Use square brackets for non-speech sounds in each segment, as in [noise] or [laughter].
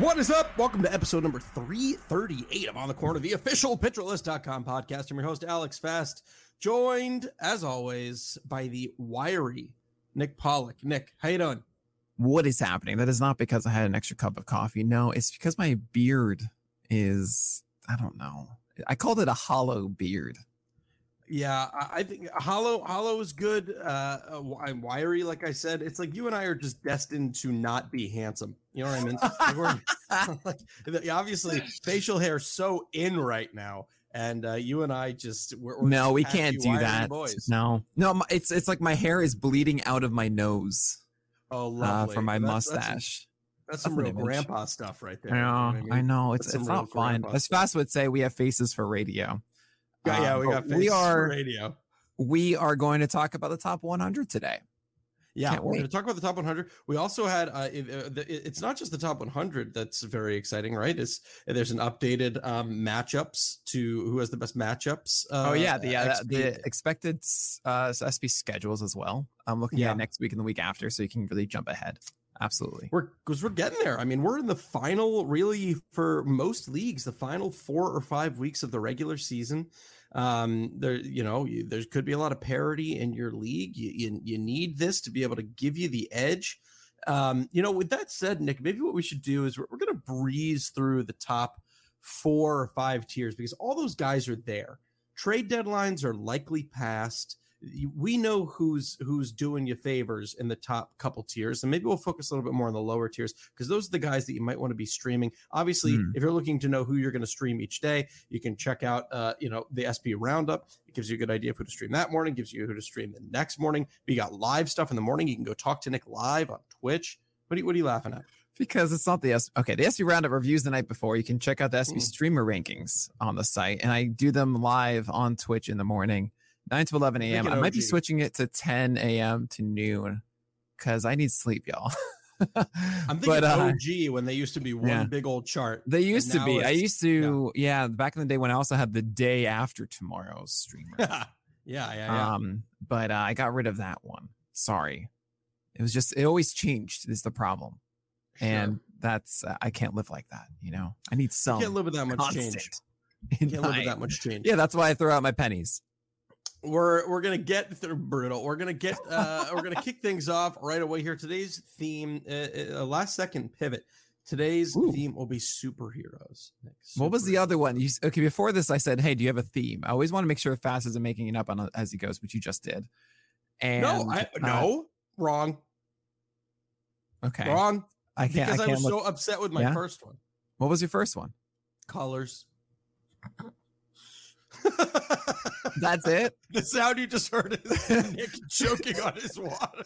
What is up? Welcome to episode number 338 of On the Corner, the official pitcherlist.com podcast. I'm your host, Alex Fast, joined, as always, by the wiry Nick Pollack. Nick, how you doing? What is happening? That is not because I had an extra cup of coffee. No, it's because my beard is, I don't know. I called it a hollow beard. Yeah, I I think hollow hollow is good. Uh, uh, I'm wiry, like I said. It's like you and I are just destined to not be handsome. You know what I mean? Like [laughs] [laughs] obviously, facial hair so in right now, and uh, you and I just we're, we're no, just we can't do that. Boys. No, no, it's it's like my hair is bleeding out of my nose Oh, uh, lovely. from my That's- mustache. That's some That's an real grandpa stuff right there. I you know, I mean? know. It's it's not fun. As fast would say, we have faces for radio. Yeah, yeah, Um, we but got we are radio. we are going to talk about the top 100 today. Yeah, Can't we're going to talk about the top 100. We also had uh, it- uh, it- it's not just the top 100 that's very exciting, right? It's there's an updated um, matchups to who has the best matchups. Uh, oh yeah, the uh, XP. the expected uh, SP schedules as well. I'm looking Yeah. at next week and the week after, so you can really jump ahead. Absolutely. We're because we're getting there. I mean, we're in the final, really, for most leagues, the final four or five weeks of the regular season. Um, there, you know, you, there could be a lot of parity in your league. You, you you need this to be able to give you the edge. Um, you know, with that said, Nick, maybe what we should do is we're, we're going to breeze through the top four or five tiers because all those guys are there. Trade deadlines are likely you- we know who's who's doing you favors in the top couple tiers and maybe we'll focus a little bit more on the lower tiers because those are the guys that you might want to be streaming obviously Mm. if you're looking to know who you're going to stream each day you can check out uh you know the sp roundup it gives you a good idea of who to stream that morning gives you who to stream the next morning we got live stuff in the morning you can go talk to nick live on twitch what are you, what are you laughing at Because it's not the S. Okay, the SP roundup reviews the night before. You can check out the SP Mm. streamer rankings on the site, and I do them live on Twitch in the morning, nine to eleven a.m. I might be switching it to ten a.m. to noon because I need sleep, y'all. i'm [laughs] thinking But, uh, og when they used to be one yeah. big old chart They used to be. I used to, yeah. back in the day when I also had the day after tomorrow's streamer. [laughs] yeah yeah yeah Um, but uh, I got rid of that one. Sorry. It was just it always changed is the problem. Sure. And that's uh, I can't live like that, you know. I need you some can't live with that much constant change [laughs] in can't live with that much change Yeah, that's why I throw out my pennies. We're we're gonna get through brutal we're gonna get uh we're gonna kick things off right away here today's theme uh, uh, last second pivot today's Ooh. theme will be superheroes Nick, What was the other one? You, okay, before this, I said, "Hey, do you have a theme?" I always want to make sure Fast isn't making it up on a- as he goes, which you just did. And no I, uh, no wrong okay, wrong I can't. because I I, can't was look. so upset with my Yeah? first one What was your first one? colors That's it. [laughs] the sound you just heard is [laughs] Nick choking on his water.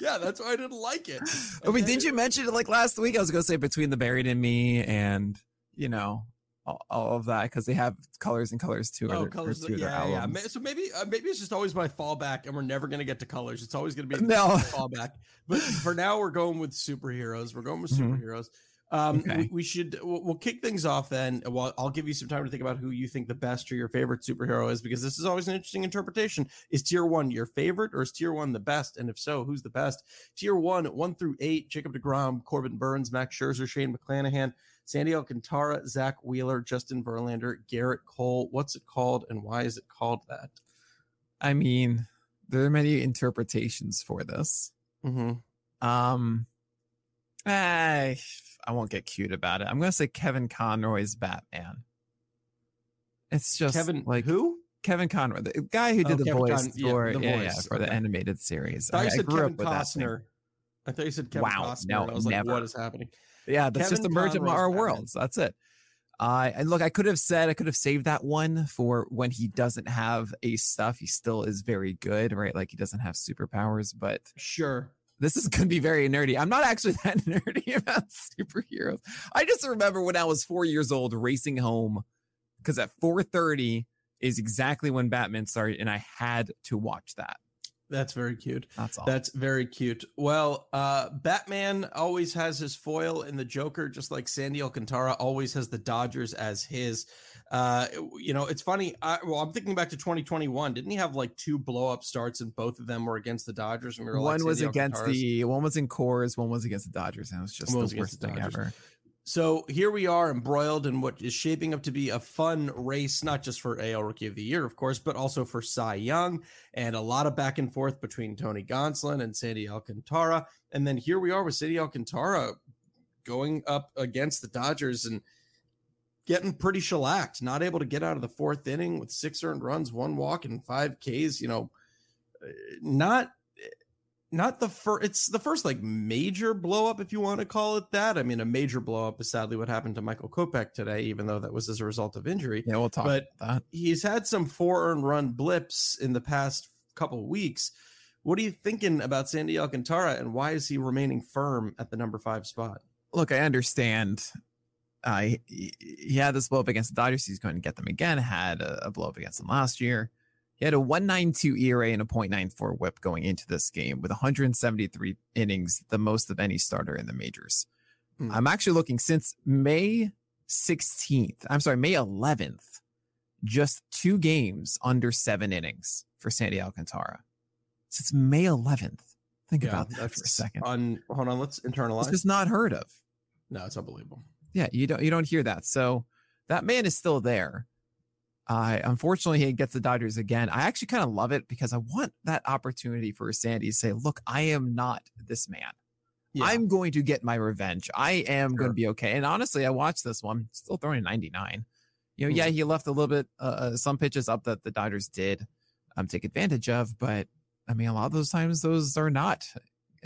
Yeah, that's why I didn't like it. I mean, didn't you mention it like last week? I was gonna say between the buried and me, and you know, all, all of that because they have colors and colors too. Oh, their- colors. their Yeah, yeah. albums. So maybe, uh, maybe it's just always my fallback, and we're never gonna get to colors. It's always gonna be [laughs] No. fallback. But for now, we're going with superheroes. We're going with Mhm. superheroes. Um, Okay. we, we should. We'll, we'll kick things off then. Well, I'll give you some time to think about who you think the best or your favorite superhero is, because this is always an interesting interpretation. Is tier one your favorite, or is tier one the best? And if so, who's the best? Tier one, one through eight: Jacob Degrom, Corbin Burnes, Max Scherzer, Shane McClanahan, Sandy Alcantara, Zack Wheeler, Justin Verlander, Gerrit Cole. What's it called, and why is it called that? I mean, there are many interpretations for this. Mm-hmm. Um, I I won't get cute about it. I'm gonna say Kevin Conroy's Batman. It's just Kevin, like who? Kevin Conroy, the guy who did Oh, the voice Con- yeah, for the yeah, yeah, voice, for the animated series. I thought you said grew Kevin up with that. Costner. I thought you said Kevin Wow, Costner. no, I was like, never. what is happening? Yeah, that's just a Kevin merge of our Batman. worlds. That's it. Uh, and look, I could have said I could have saved that one for when he doesn't have ace stuff. He still is very good, right? Like he doesn't have superpowers, but Sure. This is going to be very nerdy. I'm not actually [laughs] that nerdy about superheroes. I just remember when I was four years old racing home because at 4:30 is exactly when Batman started, and I had to watch that. That's very cute. That's all. That's very cute. Well, uh, Batman always has his foil in the Joker, just like Sandy Alcantara always has the Dodgers as his. Uh, you know, it's funny. I, well, I'm thinking back to 2021. Didn't he have like two blow up starts, and both of them were against the Dodgers? And we were like, one was Sandy against the one was in Coors, one was against the Dodgers, and it was just One the was worst the thing ever. So here we are embroiled in what is shaping up to be a fun race, not just for AL Rookie of the Year, of course, but also for Cy Young, and a lot of back and forth between Tony Gonsolin and Sandy Alcantara. And then here we are with Sandy Alcantara going up against the Dodgers and getting pretty shellacked, not able to get out of the fourth inning with six earned runs, one walk, and five Ks. You know, uh, not not the first it's the first like major blow up if you want to call it that i mean a major blow up is sadly what happened to michael kopech today even though that was as a result of injury Yeah, we'll talk But- he's had some four earned run blips in the past couple of weeks what are you thinking about sandy alcantara and why is he remaining firm at the number five spot Look, I understand. Uh, he, he had this blow up against the Dodgers. He's going to get them again. Had a, a blow up against them last year. He had a 192 ERA and a 0.94 whip going into this game with 173 innings, the most of any starter in the majors. Hmm. I'm actually looking since May 16th. I'm sorry, May 11th. Just two games under seven innings for Sandy Alcantara. Since May 11th. Think about that for a second. on hold on let's internalize It's just not heard of. no it's unbelievable Yeah, you don't you don't hear that. So that man is still there. Uh, unfortunately, he gets the Dodgers again. I actually kind of love it because I want that opportunity for Sandy to say, "Look, I am not this man. Yeah. I'm going to get my revenge. I am going to be okay." And honestly, I watched this one, still throwing a 99. You know, yeah, he left a little bit uh, uh, some pitches up that the Dodgers did um take advantage of, but I mean, a lot of those times those are not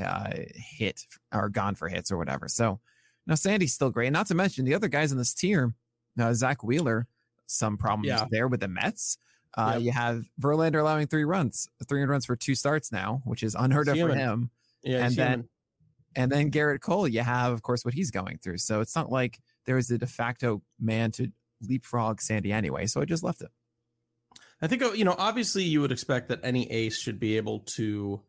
uh, hit or gone for hits or whatever. So now Sandy's still great. Not to mention the other guys in this tier, uh, Zack Wheeler, some problems Yeah. there with the Mets. Uh, Yep. You have Verlander allowing three runs, three runs for two starts now, which is unheard of for him. yeah and then- human. And then Gerrit Cole, you have, of course, what he's going through. So it's not like there is a de facto man to leapfrog Sandy anyway. So I just left it. I think uh, you know. Obviously, you would expect that any ace should be able to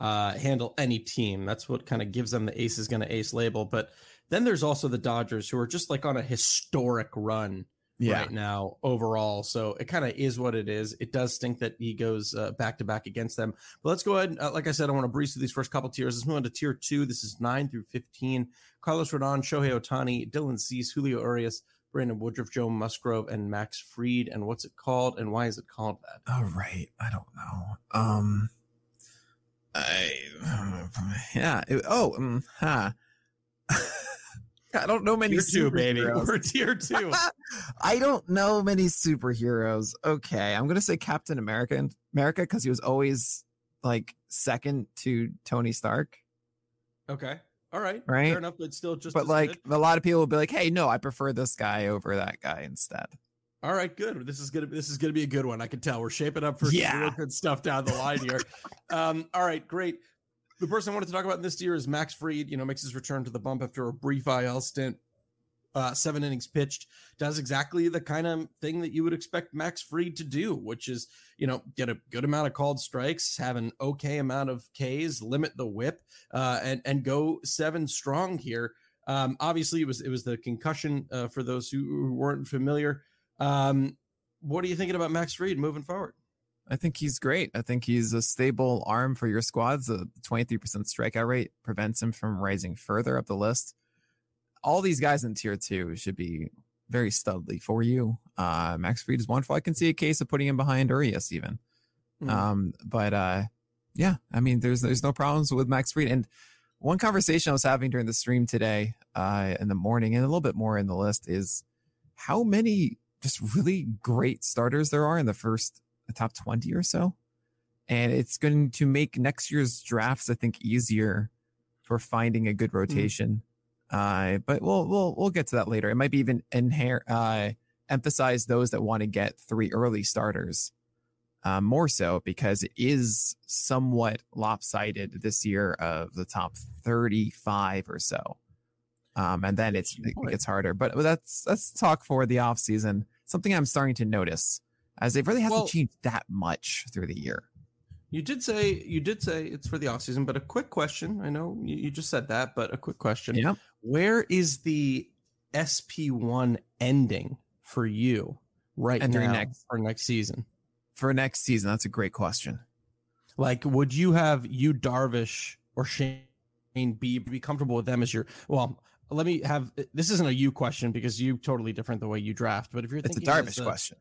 uh, handle any team. That's what kind of gives them the ace is going to ace label. But then there's also the Dodgers, who are just like on a historic run right now overall. So it kind of is what it is. It does stink that he goes back to back against them. But let's go ahead. Uh, like I said, I want to breeze through these first couple tiers. Let's move on to tier two. This is nine through fifteen. Carlos Rodon, Shohei Ohtani, Dylan Cease, Julio Urias, Brandon Woodruff, Joe Musgrove, and Max Fried. And what's it called? And why is it called that? All right. I don't know. Um, I, [sighs] yeah. it- oh, um, huh. [laughs] I don't know many two, baby. superheroes. We're tier two. [laughs] I don't know many superheroes. Okay, I'm gonna say Captain America. America because he was always like second to Tony Stark. okay. All right. Right. Fair enough. But still just But like good. a lot of people will be like, "Hey, no, I prefer this guy over that guy instead." All right, good. This is gonna this is gonna be a good one. I can tell we're shaping up for Yeah. good stuff down the line here. [laughs] um, all right, great. The person I wanted to talk about in this year is Max Fried. You know, makes his return to the bump after a brief IL stint. Uh, seven innings pitched, does exactly the kind of thing that you would expect Max Fried to do, which is you know get a good amount of called strikes, have an okay amount of Ks, limit the whip, uh, and and go seven strong here. Um, obviously, it was it was the concussion uh, for those who, who weren't familiar. Um, what are you thinking about Max Fried moving forward? I think he's great. I think he's a stable arm for your squads. The 23% strikeout rate prevents him from rising further up the list. All these guys in tier two should be very studly for you. Uh, Max Fried is wonderful. I can see a case of putting him behind Urias even. Hmm. Um, but uh, yeah, I mean, there's there's no problems with Max Fried. And one conversation I was having during the stream today, uh, in the morning, and a little bit more in the list is how many just really great starters there are in the first the top 20 or so. And it's going to make next year's drafts, I think, easier for finding a good rotation. Mm. Uh, but we'll we'll we'll get to that later. It might be even inher- uh, emphasize those that want to get three early starters uh, more so because it is somewhat lopsided this year of the top 35 or so. Um, and then it's, it gets harder, but that's, let's talk for the off season. Something I'm starting to notice as it really hasn't well, changed that much through the year. You did say, you did say it's for the off season, but a quick question. I know you, you just said that, but a quick question. Yeah. Where is the SP1 ending for you right Entering now next. or next season? for next season? That's a great question. Like, would you have you Darvish or Shane be be comfortable with them as your well? Let me have this isn't a you question because you totally different the way you draft. But if you're it's a Darvish a, question.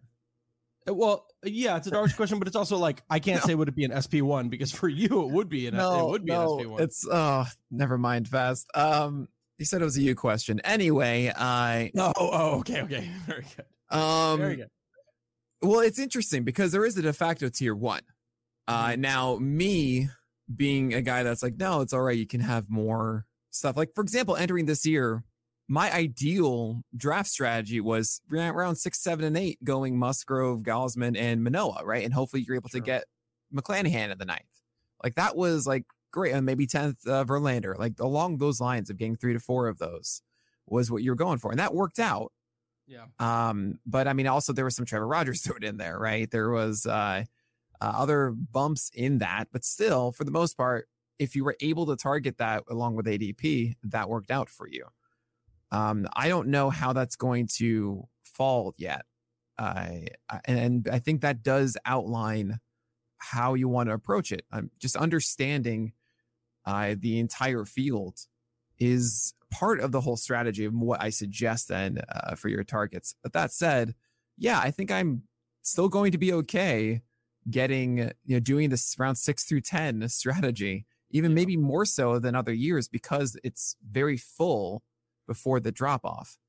Uh, well, yeah, it's a dark question, but it's also like I can't no. say would it be an SP one because for you it would be an no, it would be no, an SP one. It's oh, never mind, fast. Um, he said it was a you question. Anyway, I oh oh okay okay [laughs] very good um very good. Well, it's interesting because there is a de facto tier one. Uh, mm-hmm. now, me being a guy that's like, no, it's all right. You can have more stuff. Like, for example, entering this year, my ideal draft strategy was around six, seven, and eight, going Musgrove, Gausman, and Manoah, right? And hopefully you're able sure. to get McClanahan in the ninth. Like that was like great, and maybe tenth uh, Verlander. Like along those lines of getting three to four of those was what you were going for, and that worked out. Yeah. Um, but I mean, also there was some Trevor Rogers [laughs] thrown in there, right? There was uh, uh, other bumps in that, but still, for the most part, if you were able to target that along with ADP, that worked out for you. Um, I don't know how that's going to fall yet. Uh, and I think that does outline how you want to approach it. Um, just understanding uh, the entire field is part of the whole strategy of what I suggest then uh, for your targets. But that said, yeah, I think I'm still going to be okay getting, you know, doing this round six through 10 strategy, even maybe more so than other years because it's very full before the drop off.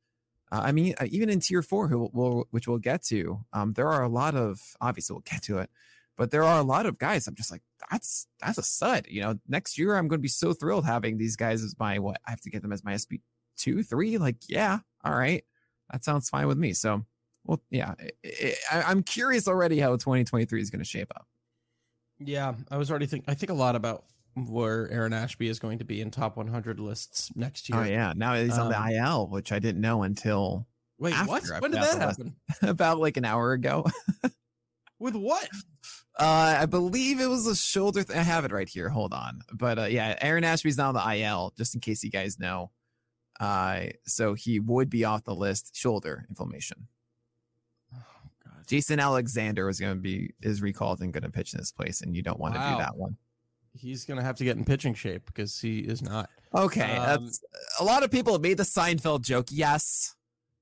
Uh, I mean, uh, even in tier four, who will, which we'll get to, um, there are a lot of, obviously we'll get to it, but there are a lot of guys. I'm just like, that's that's a sud. You know, next year I'm going to be so thrilled having these guys as my what I have to get them as my SP two, three. Like, yeah, all right, that sounds fine with me. So, well, yeah, it, it, I, I'm curious already how 2023 is going to shape up. Yeah, I was already thinking. I think a lot about where Aaron Ashby is going to be in top 100 lists next year. Oh yeah, now he's um, on the um, IL, which I didn't know until. Wait, what? When did that happen? [laughs] About like an hour ago. With what? [laughs] Uh, I believe it was a shoulder. Th- I have it right here. Hold on. But uh, yeah, Aaron Ashby's now on the IL, just in case you guys know. Uh, so he would be off the list. Shoulder inflammation. Oh, Jason Alexander was going to be is recalled and going to pitch in this place, and you don't want to wow. do that one. He's going to have to get in pitching shape because he is not. Okay, um, a lot of people have made the Seinfeld joke. Yes,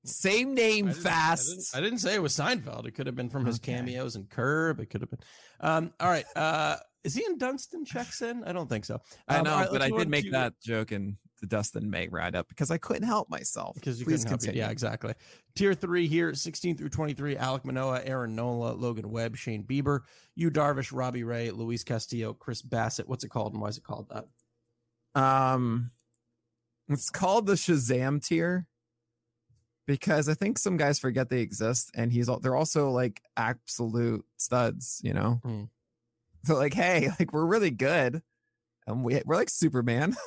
same name, I fast. I didn't, I didn't, say it was Seinfeld. It could have been from his okay. cameos and Curb. It could have been. Um, all right. Uh, is he in Dunston checks in? I don't think so. Um, I know, right, but I did make to... that joke in the Dustin May write up because I couldn't help myself. Because you Please couldn't continue. help it. Yeah, exactly. Tier three here, 16 through 23, Alek Manoah, Aaron Nola, Logan Webb, Shane Bieber, Yu Darvish, Robbie Ray, Luis Castillo, Chris Bassitt. What's it called and why is it called that? Um, it's called the Shazam tier because I think some guys forget they exist, and he's they're also like absolute studs, you know. Mm. So like, hey, [laughs] like we're really good, and we we're like Superman. [laughs]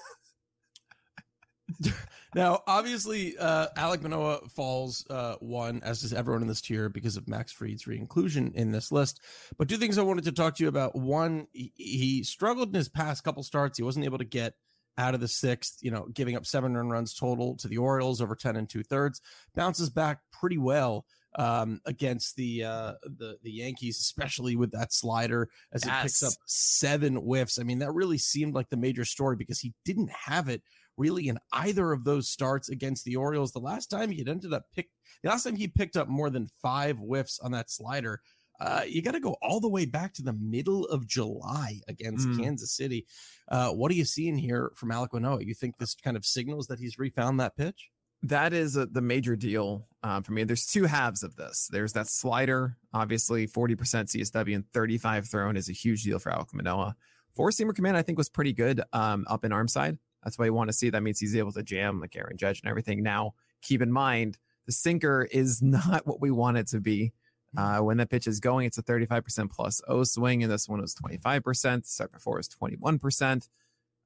[laughs] now, obviously, uh, Alek Manoah falls uh, one, as does everyone in this tier, because of Max Fried's re-inclusion in this list. But two things I wanted to talk to you about. One, he, he struggled in his past couple starts. He wasn't able to get out of the sixth, you know, giving up seven run runs total to the Orioles over 10 and two thirds. Bounces back pretty well um, against the uh, the the Yankees, especially with that slider as yes. it picks up seven whiffs. I mean, that really seemed like the major story because he didn't have it really in either of those starts against the Orioles. The last time he had ended up pick, the last time he picked up more than five whiffs on that slider uh, you got to go all the way back to the middle of July against mm. Kansas City. Uh, what are you seeing here from Alek Manoah? You think this kind of signals that he's refound that pitch? That is a, the major deal um, for me. There's two halves of this. There's that slider, obviously 40% CSW and 35 thrown is a huge deal for Alek Manoah. Four seamer command, I think, was pretty good um, up in arm side. That's why you want to see. That means he's able to jam like Aaron Judge and everything. Now, keep in mind, the sinker is [laughs] not what we want it to be. Uh, when that pitch is going, it's a 35% plus O swing, and this one was 25%. Start before was 21%.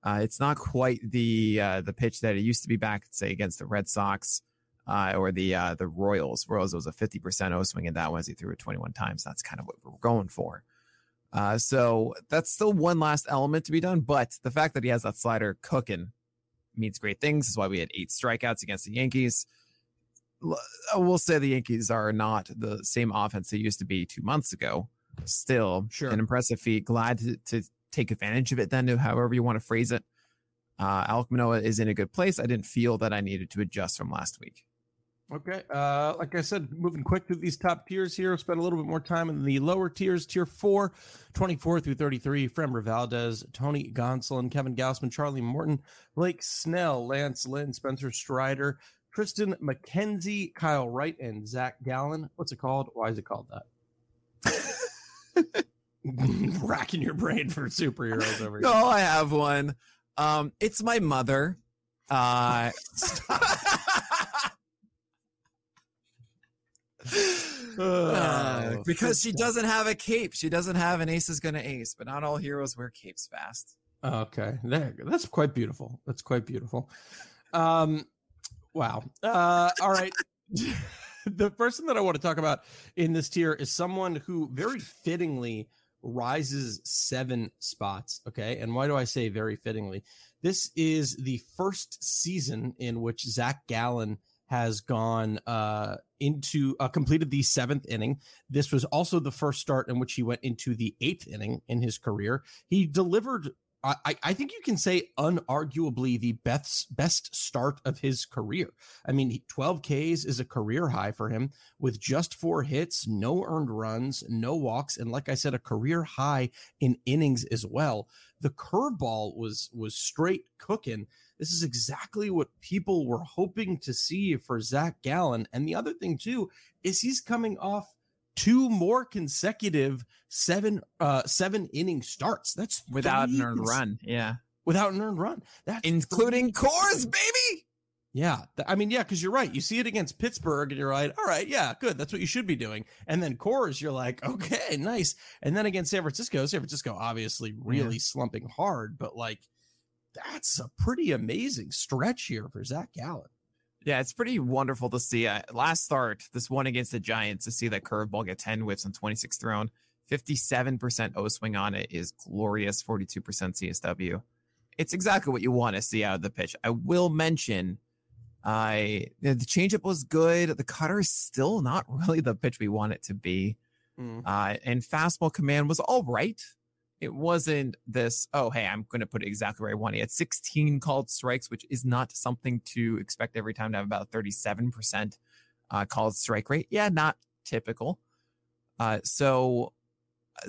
Uh, it's not quite the uh, the pitch that it used to be back, say, against the Red Sox uh, or the uh, the Royals. Royals was a 50% O swing and that one as he threw it 21 times. That's kind of what we're going for. Uh, so that's still one last element to be done. But the fact that he has that slider cooking means great things. That's why we had eight strikeouts against the Yankees. I will say the Yankees are not the same offense they used to be two months ago. Still, sure. an impressive feat. Glad to, to take advantage of it then, however you want to phrase it. Uh, Alek Manoah is in a good place. I didn't feel that I needed to adjust from last week. Okay. Uh, like I said, moving quick through these top tiers here. Spend a little bit more time in the lower tiers. Tier 4, 24 through 33. Framber Valdez, Tony Gonsolin, Kevin Gausman, Charlie Morton, Blake Snell, Lance Lynn, Spencer Strider, Triston McKenzie, Kyle Wright, and Zac Gallen. What's it called? Why is it called that? [laughs] Racking your brain for superheroes over here. No, I have one. Um, it's my mother. Uh, [laughs] [laughs] uh, because she doesn't have a cape. She doesn't have an ace is gonna ace, but not all heroes wear capes fast. Okay, there. That's quite beautiful. That's quite beautiful. Um, wow. Uh, all right. [laughs] the person that I want to talk about in this tier is someone who very fittingly rises seven spots. Okay. And why do I say very fittingly? This is the first season in which Zac Gallen has gone uh, into uh, completed the seventh inning. This was also the first start in which he went into the eighth inning in his career. He delivered I, I think you can say unarguably the best best start of his career. I mean, 12 Ks is a career high for him with just four hits, no earned runs, no walks, and like I said, a career high in innings as well. The curveball was was straight cooking. This is exactly what people were hoping to see for Zac Gallen. And the other thing too is he's coming off two more consecutive seven uh seven inning starts. That's without an earned run. Yeah. Without an earned run. That's including Coors, baby. Yeah. I mean, yeah, because you're right. You see it against Pittsburgh and you're like, all right, yeah, good. That's what you should be doing. And then Coors, you're like, okay, nice. And then against San Francisco, San Francisco obviously really yeah. slumping hard, but like that's a pretty amazing stretch here for Zac Gallen. Yeah, it's pretty wonderful to see. Uh, last start, this one against the Giants, to see that curveball get 10 whiffs on 26 thrown. 57% O swing on it is glorious, 42% CSW. It's exactly what you want to see out of the pitch. I will mention I the changeup was good. The cutter is still not [laughs] really the pitch we want it to be. Mm. Uh, and fastball command was all right it wasn't this, oh, hey, I'm going to put it exactly where I want it. He had 16 called strikes, which is not something to expect every time to have about 37% uh, called strike rate. Yeah, not typical. Uh, so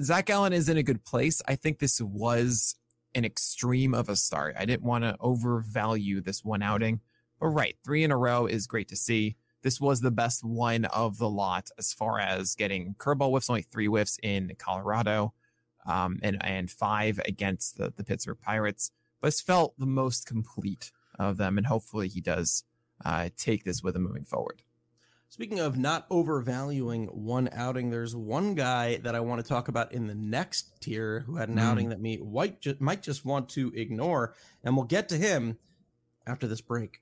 Zac Gallen is in a good place. I think this was an extreme of a start. I didn't want to overvalue this one outing, but right, three in a row is great to see. This was the best one of the lot as far as getting curveball whiffs, only three whiffs in Colorado um, and and five against the, the Pittsburgh Pirates. But it's felt the most complete of them, and hopefully he does uh, take this with him moving forward. Speaking of not overvaluing one outing, there's one guy that I want to talk about in the next tier who had an mm. outing that me White ju- might just want to ignore, and we'll get to him after this break.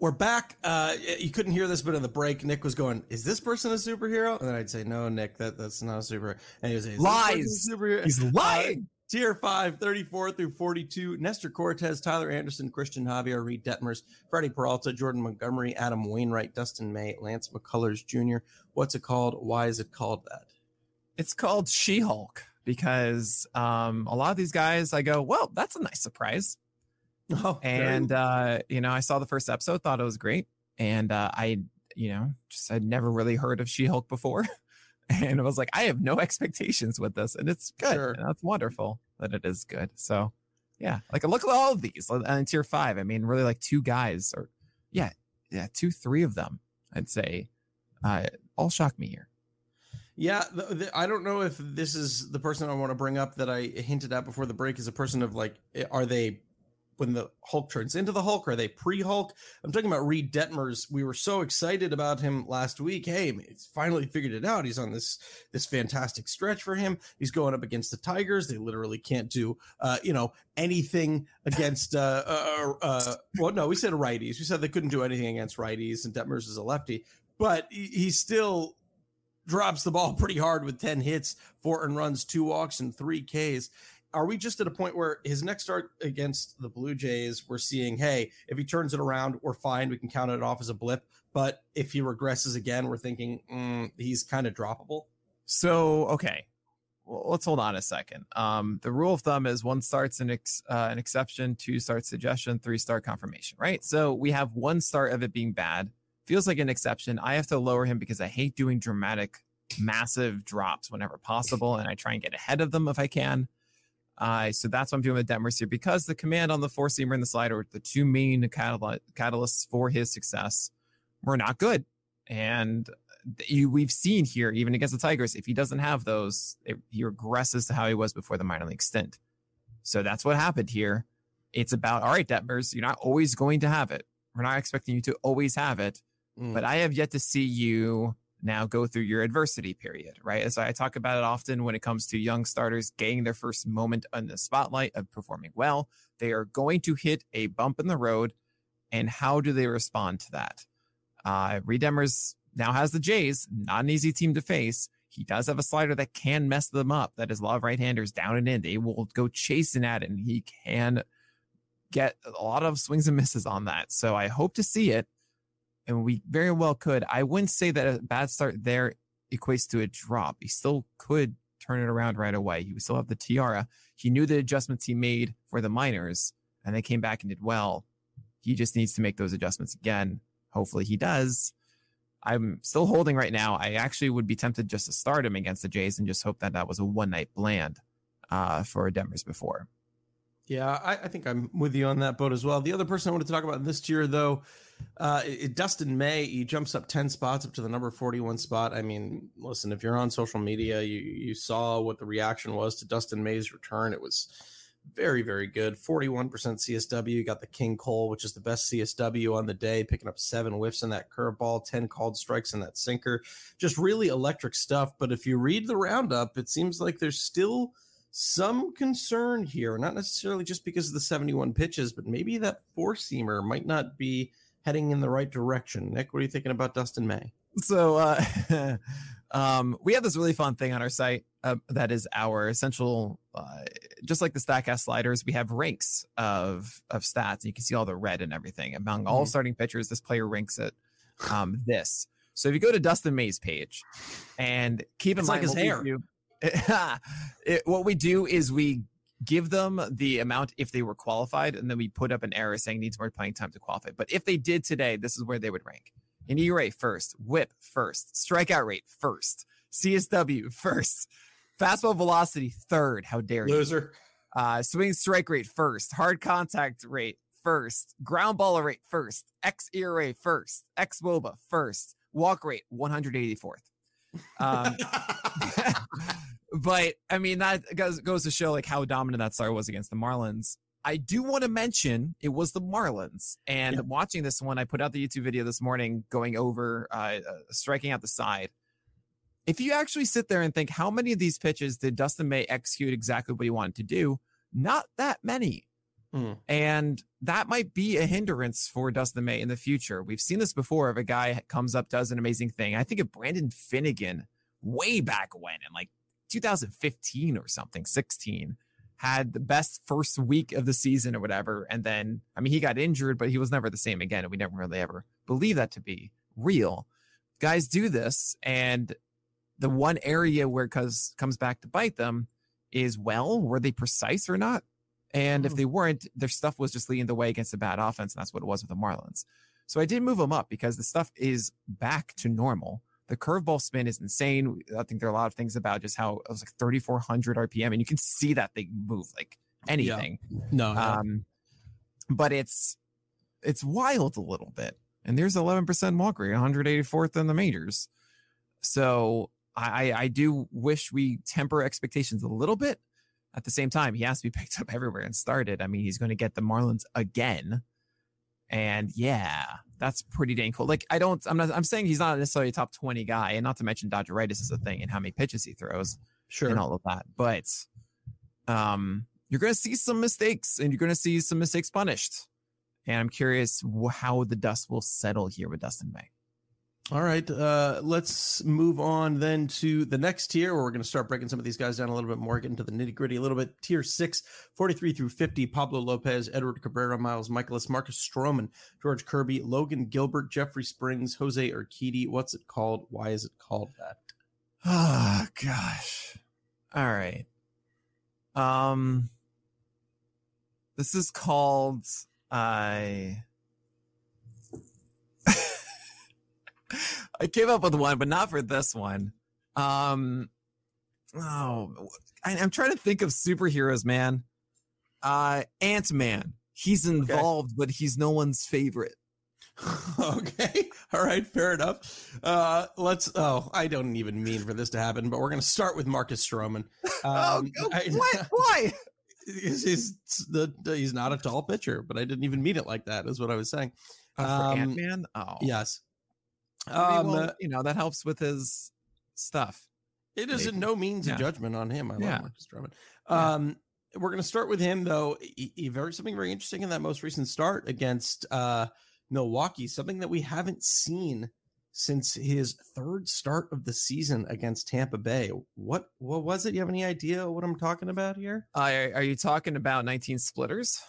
We're back. Uh, you couldn't hear this, but in the break, Nick was going, "Is this person a superhero?" And then I'd say, "No, Nick, that that's not a superhero." And he was saying, "Lies, superhero?" He's lying. Uh, Tier 5, 34 through 42. Nestor Cortes, Tyler Anderson, Christian Javier, Reid Detmers, Freddie Peralta, Jordan Montgomery, Adam Wainwright, Dustin May, Lance McCullers Jr. What's it called? Why is it called that? It's called She Hulk because um, a lot of these guys, I go, well, that's a nice surprise. [laughs] Oh, and uh, you know, I saw the first episode, thought it was great, and uh, I, you know, just I'd never really heard of She Hulk before, [laughs] and I was like, I have no expectations with this, and it's good. Sure. And that's wonderful that it is good. So, yeah, like look at all of these and tier five. I mean, really, like two guys, or yeah, yeah, two, three of them, I'd say, uh, all shock me here. Yeah, the, the, I don't know if this is the person I want to bring up that I hinted at before the break is a person of like, are they when the Hulk turns into the Hulk? Are they pre-Hulk? I'm talking about Reid Detmers. We were so excited about him last week. Hey, he's finally figured it out. He's on this this fantastic stretch for him. He's going up against the Tigers. They literally can't do uh, you know anything against uh, uh, uh well no, we said righties. We said they couldn't do anything against righties, and Detmers is a lefty, but he, he still drops the ball [laughs] pretty hard with 10 hits, four and runs, two walks, and three Ks are we just at a point where his next start against the Blue Jays, we're seeing, hey, if he turns it around, we're fine. We can count it off as a blip. But if he regresses again, we're thinking mm, he's kind of droppable. So, okay. Well, let's hold on a second. Um, the rule of thumb is one starts an, ex, uh, an exception, two start suggestion, three start confirmation, right? So we have one start of it being bad. Feels like an exception. I have to lower him because I hate doing dramatic, massive drops whenever possible. And I try and get ahead of them if I can. Uh, so that's what I'm doing with Detmers here because the command on the four seamer and the slider, the two main catal- catalysts for his success, were not good. And you, we've seen here, even against the Tigers, if he doesn't have those, it, he regresses to how he was before the minor league stint. So that's what happened here. It's about, all right, Detmers, you're not always going to have it. We're not expecting you to always have it, mm. but I have yet to see you now go through your adversity period, right? As I talk about it often when it comes to young starters getting their first moment on the spotlight of performing well, they are going to hit a bump in the road. And how do they respond to that? Uh, Reid Detmers now has the Jays, not an easy team to face. He does have a slider that can mess them up. That is a lot of right handers down and in. They will go chasing at it, and he can get a lot of swings and misses on that. So I hope to see it and we very well could. I wouldn't say that a bad start there equates to a drop. He still could turn it around right away. He would still have the tiara. He knew the adjustments he made for the minors, and they came back and did well. He just needs to make those adjustments again. Hopefully, he does. I'm still holding right now. I actually would be tempted just to start him against the Jays and just hope that that was a one night bland uh, for Detmers before. Yeah, I, I, think I'm with you on that boat as well. The other person I wanted to talk about this year, though, uh, it, Dustin May, he jumps up 10 spots up to the number 41 spot. I mean, listen, if you're on social media, you, you saw what the reaction was to Dustin May's return. It was very, very good. 41% CSW. You got the King Cole, which is the best CSW on the day, picking up seven whiffs in that curveball, 10 called strikes in that sinker. Just really electric stuff. But if you read the roundup, it seems like there's still some concern here, not necessarily just because of the 71 pitches, but maybe that four seamer might not be heading in the right direction. Nick, what are you thinking about Dustin May? So, uh, [laughs] um, we have this really fun thing on our site uh, that is our essential, uh, just like the Statcast sliders, we have ranks of of stats. And you can see all the red and everything among all mm-hmm. starting pitchers. This player ranks it um, this. So if you go to Dustin May's page and keep in it's mind like his hair. Do, [laughs] it, what we do is we give them the amount if they were qualified, and then we put up an error saying needs more playing time to qualify. But if they did today, this is where they would rank. In ERA first, whip first, strikeout rate first, CSW first, fastball velocity third. How dare you? Loser. Uh, swing strike rate first, hard contact rate first, ground ball rate first, X ERA first, X WOBA first, walk rate 184th. Um, [laughs] [laughs] but I mean that goes goes to show like how dominant that star was against the Marlins. I do want to mention it was the Marlins, and Yep. watching this one, I put out the YouTube video this morning going over uh, uh, striking out the side. If you actually sit there and think how many of these pitches did Dustin May execute exactly what he wanted to do, not that many. Hmm. And that might be a hindrance for Dustin May in the future. We've seen this before. If a guy comes up, does an amazing thing. I think of Brandon Finnegan way back when in like 2015 or something, 16, had the best first week of the season or whatever. And then, I mean, he got injured, but he was never the same again. And we never really ever believe that to be real. Guys do this. And the one area where it cause, comes back to bite them is well, were they precise or not? And if Mhm. they weren't, their stuff was just leading the way against a bad offense. And that's what it was with the Marlins. So I did move them up because the stuff is back to normal. The curveball spin is insane. I think there are a lot of things about just how it was like 3,400 RPM, and you can see that thing move like anything. no, no. Um, but it's it's wild a little bit. And there's 11% walk rate, 184th in the majors. So I, I do wish we temper expectations a little bit. At the same time, he has to be [laughs] picked up everywhere and started. I mean, he's going to get the Marlins again. And yeah, that's pretty dang cool. Like, I don't, I'm not, I'm saying he's not necessarily a top 20 guy, and not to mention Dodgeritis is a thing and how many pitches he throws sure. and all of that. But um, you're going to see some mistakes and you're going to see some mistakes punished. And I'm curious how the dust will settle here with Dustin May. All right, uh, let's move on then to the next tier where we're going to start breaking some of these guys down a little bit more, get into the nitty gritty a little bit. Tier six, 43 through 50, Pablo Lopez, Edward Cabrera, Miles Mikolas, Marcus Stroman, George Kirby, Logan Gilbert, Jeffrey Springs, Jose Urquidy. What's it called? Why is it called that? Oh [sighs] gosh. All right. Um this is called I I came up with one, but not for this one. Um oh I, I'm trying to think of superheroes, man. Uh Ant-Man. He's involved, but he's no one's favorite. [laughs] okay. All right. Fair enough. Uh, let's. Oh, I don't even mean for this to happen, but we're going to start with Marcus Stroman. [laughs] Um, I- what? [laughs] Why? he's, he's the he's not a tall pitcher, but I didn't even mean it like that. Is what I was saying. Uh, for Um, Ant-Man? Oh. Yes. Um, well, you know, that helps with his stuff. it is in no means Yeah. a judgment on him. I Yeah. love Marcus. Yeah. Um, we're going to start with him though. He, he very something very interesting in that most recent start against uh, Milwaukee. Something that we haven't seen since his third start of the season against Tampa Bay. What what was it? You have any idea what I'm talking about here? Uh, are, are you talking about 19 splitters?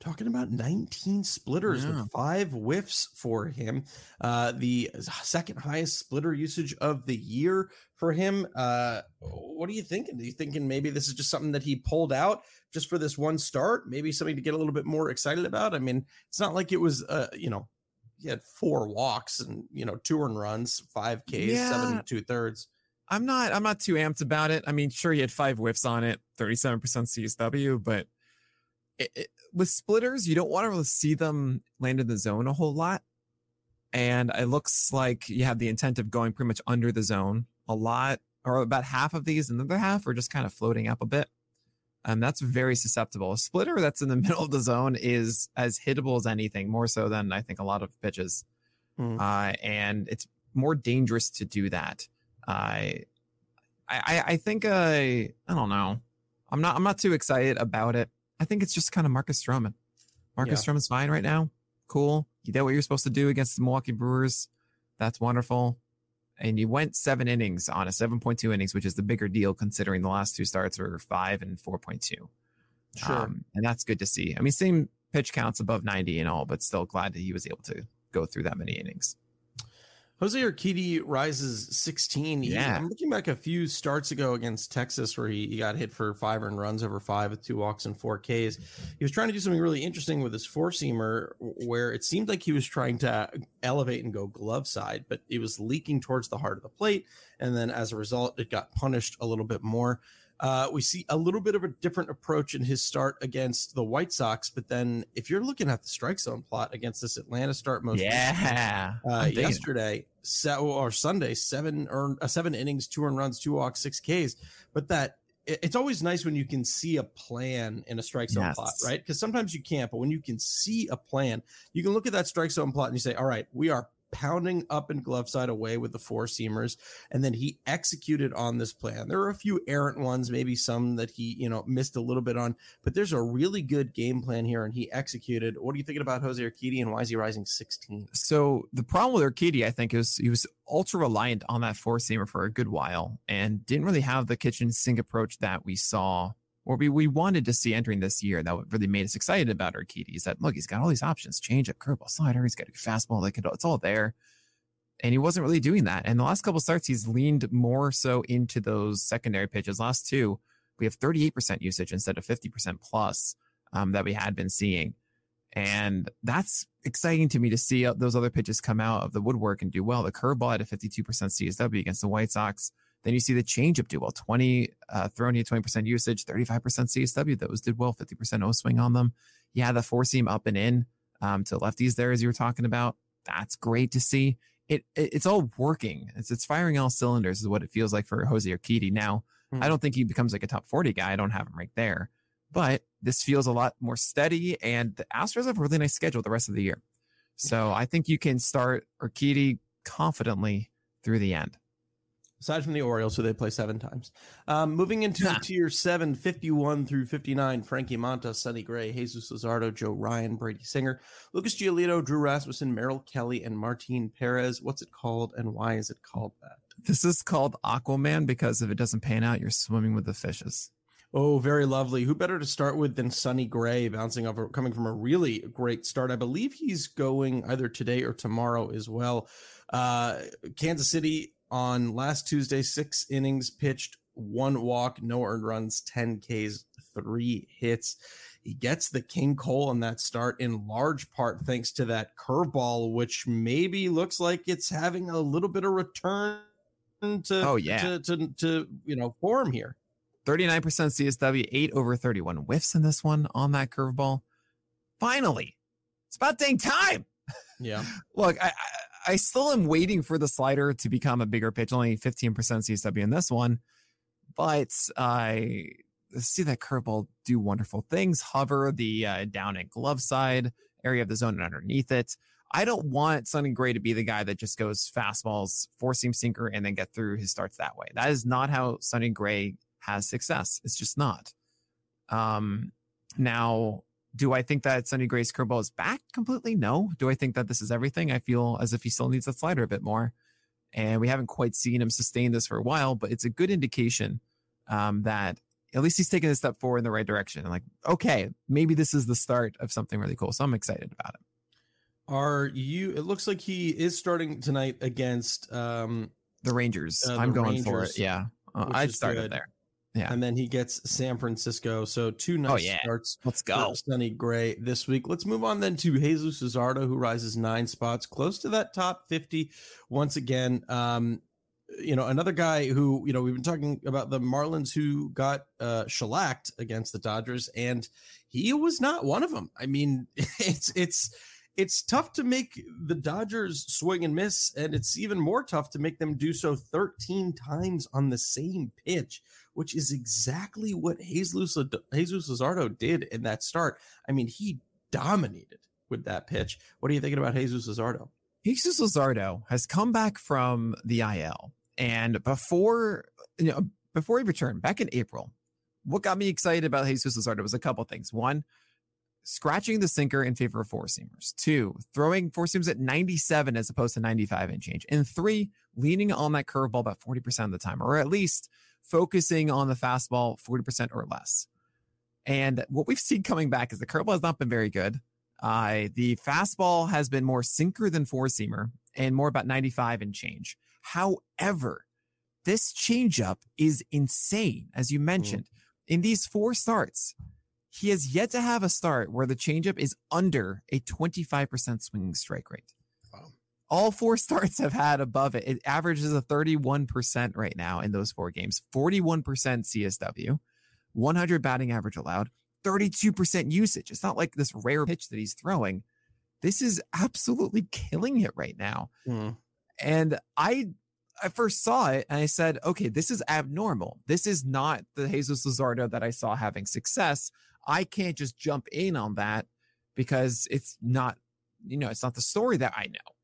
Talking about 19 splitters Yeah. with five whiffs for him uh the second highest splitter usage of the year for him uh what are you thinking are you thinking maybe this is just something that he pulled out just for this one start maybe something to get a little bit more excited about i mean it's not like it was uh you know he had four walks and you know two earned runs five ks Yeah. seven and two thirds I'm not. I'm not too amped about it. I mean, sure, he had five whiffs on it, 37% CSW, but it, it, with splitters, you don't want to really see them land in the zone a whole lot. And it looks like you have the intent of going pretty much under the zone a lot, or about half of these, and the other half are just kind of floating up a bit. And that's very susceptible. A splitter that's in the [laughs] middle of the zone is as hittable as anything, more so than I think a lot of pitches. Hmm. Uh, and it's more dangerous to do that. I, I, I think I, I don't know. I'm not, I'm not too excited about it. I think it's just kind of Marcus Stroman. Marcus Stroman's fine right now. Cool. You did what you're supposed to do against the Milwaukee Brewers. That's wonderful. And you went seven innings on a 7.2 innings, which is the bigger deal considering the last two starts were five and 4.2. sure Um, and that's good to see. I mean, same pitch counts above 90 and all, but still glad that he was able to go through that many innings. Jose Urquidy rises 16. He- Yeah. I'm looking back a few starts ago against Texas where he, he got hit for five earned runs over five with two walks and four Ks. He was trying to do something really interesting with his four seamer where it seemed like he was trying to elevate and go glove side, but it was leaking towards the heart of the plate. And then as a result, it got punished a little bit more. Uh, we see a little bit of a different approach in his start against the White Sox, but then if you're looking at the strike zone plot against this Atlanta start, most yeah, uh, yesterday se- or Sunday, seven earned uh, seven innings, two earned runs, two walks, six Ks. But that it's always nice when you can see a plan in a strike zone yes. plot, right? Because sometimes you can't, but when you can see a plan, you can look at that strike zone plot and you say, all right, we are pounding up and glove side away with the four seamers. And then he executed on this plan. There are a few errant ones, maybe some that he, you know, missed a little bit on, but there's a really good game plan here and he executed. What are you thinking about Jose Urquidy and why is he rising 16? So the problem with Urquidy, I think, is he was ultra reliant on that four seamer for a good while and didn't really have the kitchen sink approach that we saw or we, we wanted to see entering this year that really made us excited about Urquidy is that look, he's got all these options, change up, curveball, slider, he's got a fastball, like it's all there. And he wasn't really doing that. And the last couple starts, he's leaned more so into those secondary pitches. Last two, we have 38% usage instead of 50% plus um, that we had been seeing. And that's exciting to me to see those other pitches come out of the woodwork and do well. The curveball at a 52% CSW against the White Sox then you see the changeup do well 20 uh, thrown you 20% usage, 35% CSW. Those did well, 50% O swing on them. Yeah, the four seam up and in um, to lefties there, as you were talking about. That's great to see. It, it it's all working. It's it's firing all cylinders is what it feels like for Jose Urquidy. Now, mm-hmm. I don't think he becomes like a top 40 guy. I don't have him right there, but this feels a lot more steady. And the Astros have a really nice schedule the rest of the year. So I think you can start Urquidy confidently through the end aside from the Orioles, who they play seven times. Um, moving into tier seven, 51 through 59, Frankie Montas, Sonny Gray, Jesus Luzardo, Joe Ryan, Brady Singer, Lucas Giolito, Drew Rasmussen, Merrill Kelly, and Martin Perez. What's it called and why is it called that? This is called Aquaman because if it doesn't pan out, you're swimming with the fishes. Oh, very lovely. Who better to start with than Sonny Gray, bouncing off, coming from a really great start. I believe he's going either today or tomorrow as well. Uh, Kansas City on last Tuesday, six innings pitched, one walk, no earned runs, 10 Ks, three hits. He gets the King Cole in that start in large part thanks to that curveball, which maybe looks like it's having a little bit of return to oh yeah to, to, to you know form here. 39% CSW, eight over 31 whiffs in this one on that curveball. Finally, it's about dang time. Yeah. [laughs] Look, I, I still am waiting for the slider to become a bigger pitch, only 15% CSW in this one. But I see that curveball do wonderful things, hover the uh, down and glove side area of the zone and underneath it. I don't want Sonny Gray to be the guy that just goes fastballs, four seam sinker, and then get through his starts that way. That is not how Sonny Gray has success. It's just not. Um, now, do I think that Sonny Gray's curveball is back completely? No. Do I think that this is everything? I feel as if he still needs that slider a bit more. And we haven't quite seen him sustain this for a while, but it's a good indication um, that at least he's taking a step forward in the right direction. And like, okay, maybe this is the start of something really cool. So I'm excited about it. Are you? It looks like he is starting tonight against um, the Rangers. Uh, the I'm going Rangers, for it. Yeah, uh, I'd start it there. Yeah. And then he gets San Francisco. So two nice oh, yeah. starts. Let's go. Sonny Gray this week. Let's move on then to Jesus Luzardo, who rises nine spots, close to that top 50 once again. Um, you know, another guy who, you know, we've been talking about the Marlins who got uh shellacked against the Dodgers, and he was not one of them. I mean, [laughs] it's it's it's tough to make the Dodgers swing and miss, and it's even more tough to make them do so 13 times on the same pitch which is exactly what Jesus, Jesus Luzardo did in that start. I mean, he dominated with that pitch. What are you thinking about Jesus Luzardo? Jesus Luzardo has come back from the IL, and before you know, before he returned back in April, what got me excited about Jesus Luzardo was a couple things. One, scratching the sinker in favor of four seamers. Two, throwing four seams at 97 as opposed to 95 and change. And three, leaning on that curveball about 40% of the time, or at least focusing on the fastball 40% or less. And what we've seen coming back is the curveball has not been very good. Uh, the fastball has been more sinker than four seamer and more about 95 and change. However, this changeup is insane. As you mentioned, mm. in these four starts, he has yet to have a start where the changeup is under a 25% swinging strike rate. All four [laughs] starts have had above it. It averages a 31% right now in those four games. 41% CSW, 100 batting average allowed, 32% usage. It's not like this rare pitch that he's throwing. This is absolutely killing it right now. Mm. And I I first saw it and I said, okay, this is abnormal. This is not the Jesus Luzardo that I saw having success. I can't just jump in on that because it's not, you know, it's not the story that I know.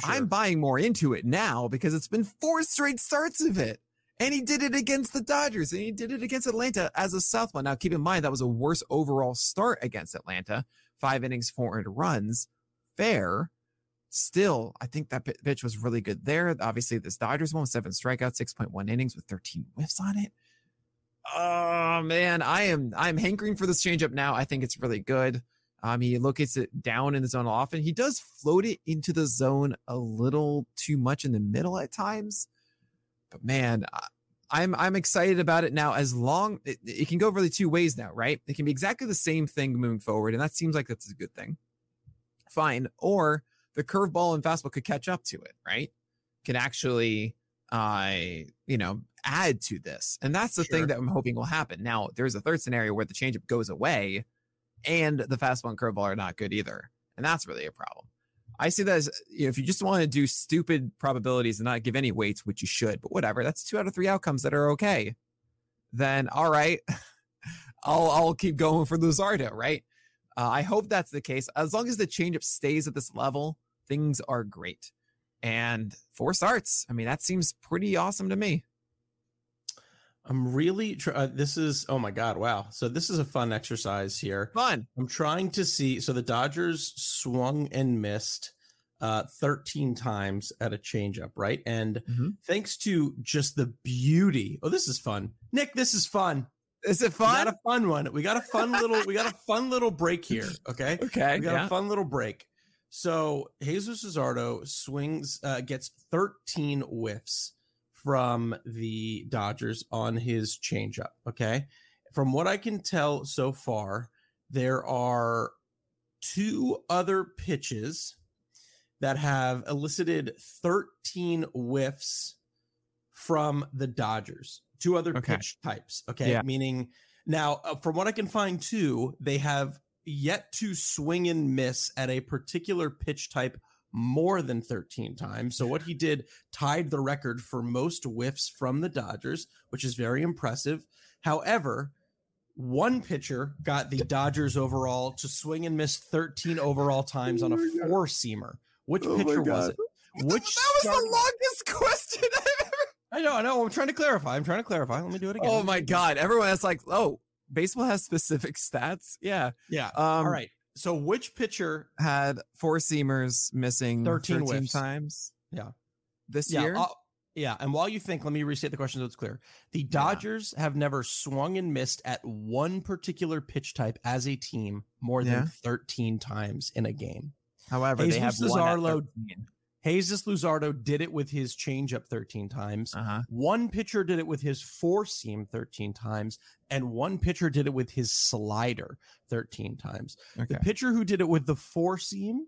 Sure. I'm buying more into it now because it's been four straight starts of it. And he did it against the Dodgers and he did it against Atlanta as a Southpaw. Now, keep in mind, that was a worse overall start against Atlanta. Five innings, four earned runs. Fair. Still, I think that pitch was really good there. Obviously, this Dodgers one, seven strikeouts, 6.1 innings with 13 whiffs on it. Oh man, I am I'm hankering for this changeup now. I think it's really good. Um, he locates it down in the zone often. He does float it into the zone a little too much in the middle at times. But man, I'm I'm excited about it now. As long it, it can go really two ways now, right? It can be exactly the same thing moving forward, and that seems like that's a good thing. Fine, or the curveball and fastball could catch up to it, right? Can actually, uh, you know, add to this, and that's the Sure. thing that I'm hoping will happen. Now, there's a third scenario where the changeup goes away, and the fastball and curveball are not good either, and that's really a problem. I see that as you know, if you just want to do stupid probabilities and not give any weights, which you should, but whatever, that's two out of three outcomes that are okay. Then all right, [laughs] I'll I'll keep going for Luzardo, right? Uh, I hope that's the case. As long as the changeup stays at this level, things are great. And four starts, I mean, that seems pretty awesome to me. I'm really tr- uh, this is oh my god wow so this is a fun exercise here Fun. I'm trying to see so the Dodgers swung and missed uh 13 times at a changeup right and Mhm. thanks to just the beauty oh this is fun Nick this is fun Is it we got a fun one we got a fun little we got a fun little break [laughs] here okay Okay. we got Yeah. a fun little break. So Jesus Luzardo swings, uh, gets 13 whiffs from the Dodgers on his changeup. Okay. From what I can tell so far, there are two other pitches that have elicited 13 whiffs from the Dodgers. Two other Okay. pitch types. Okay. Yeah. Meaning now, uh, from what I can find, too, they have yet to swing and miss at a particular pitch type more than 13 times. So what he did tied the record for most whiffs from the Dodgers, which is very impressive. However, one pitcher got the Dodgers overall to swing and miss 13 overall times on a four seamer. Which Oh pitcher was it? Which [laughs] that was start- the longest question [laughs] I've ever. I know, I know. I'm trying to clarify. I'm trying to clarify. Let me do it again. Oh my god! Everyone is like, oh, baseball has specific stats. Yeah. Yeah. Um, All right. So which pitcher Had four seamers missing 13 13, times. Yeah. This yeah, year. I'll- yeah, and while you think, let me restate the question so it's clear. The Dodgers have never swung and missed at one particular pitch type as a team more than Yeah. 13 times in a game. However, they have Jesus one at Luzardo- 13. Jesus Luzardo did it with his changeup 13 times. Uh-huh. One pitcher did it with his four seam 13 times, and one pitcher did it with his slider 13 times. Okay. The pitcher who did it with the four seam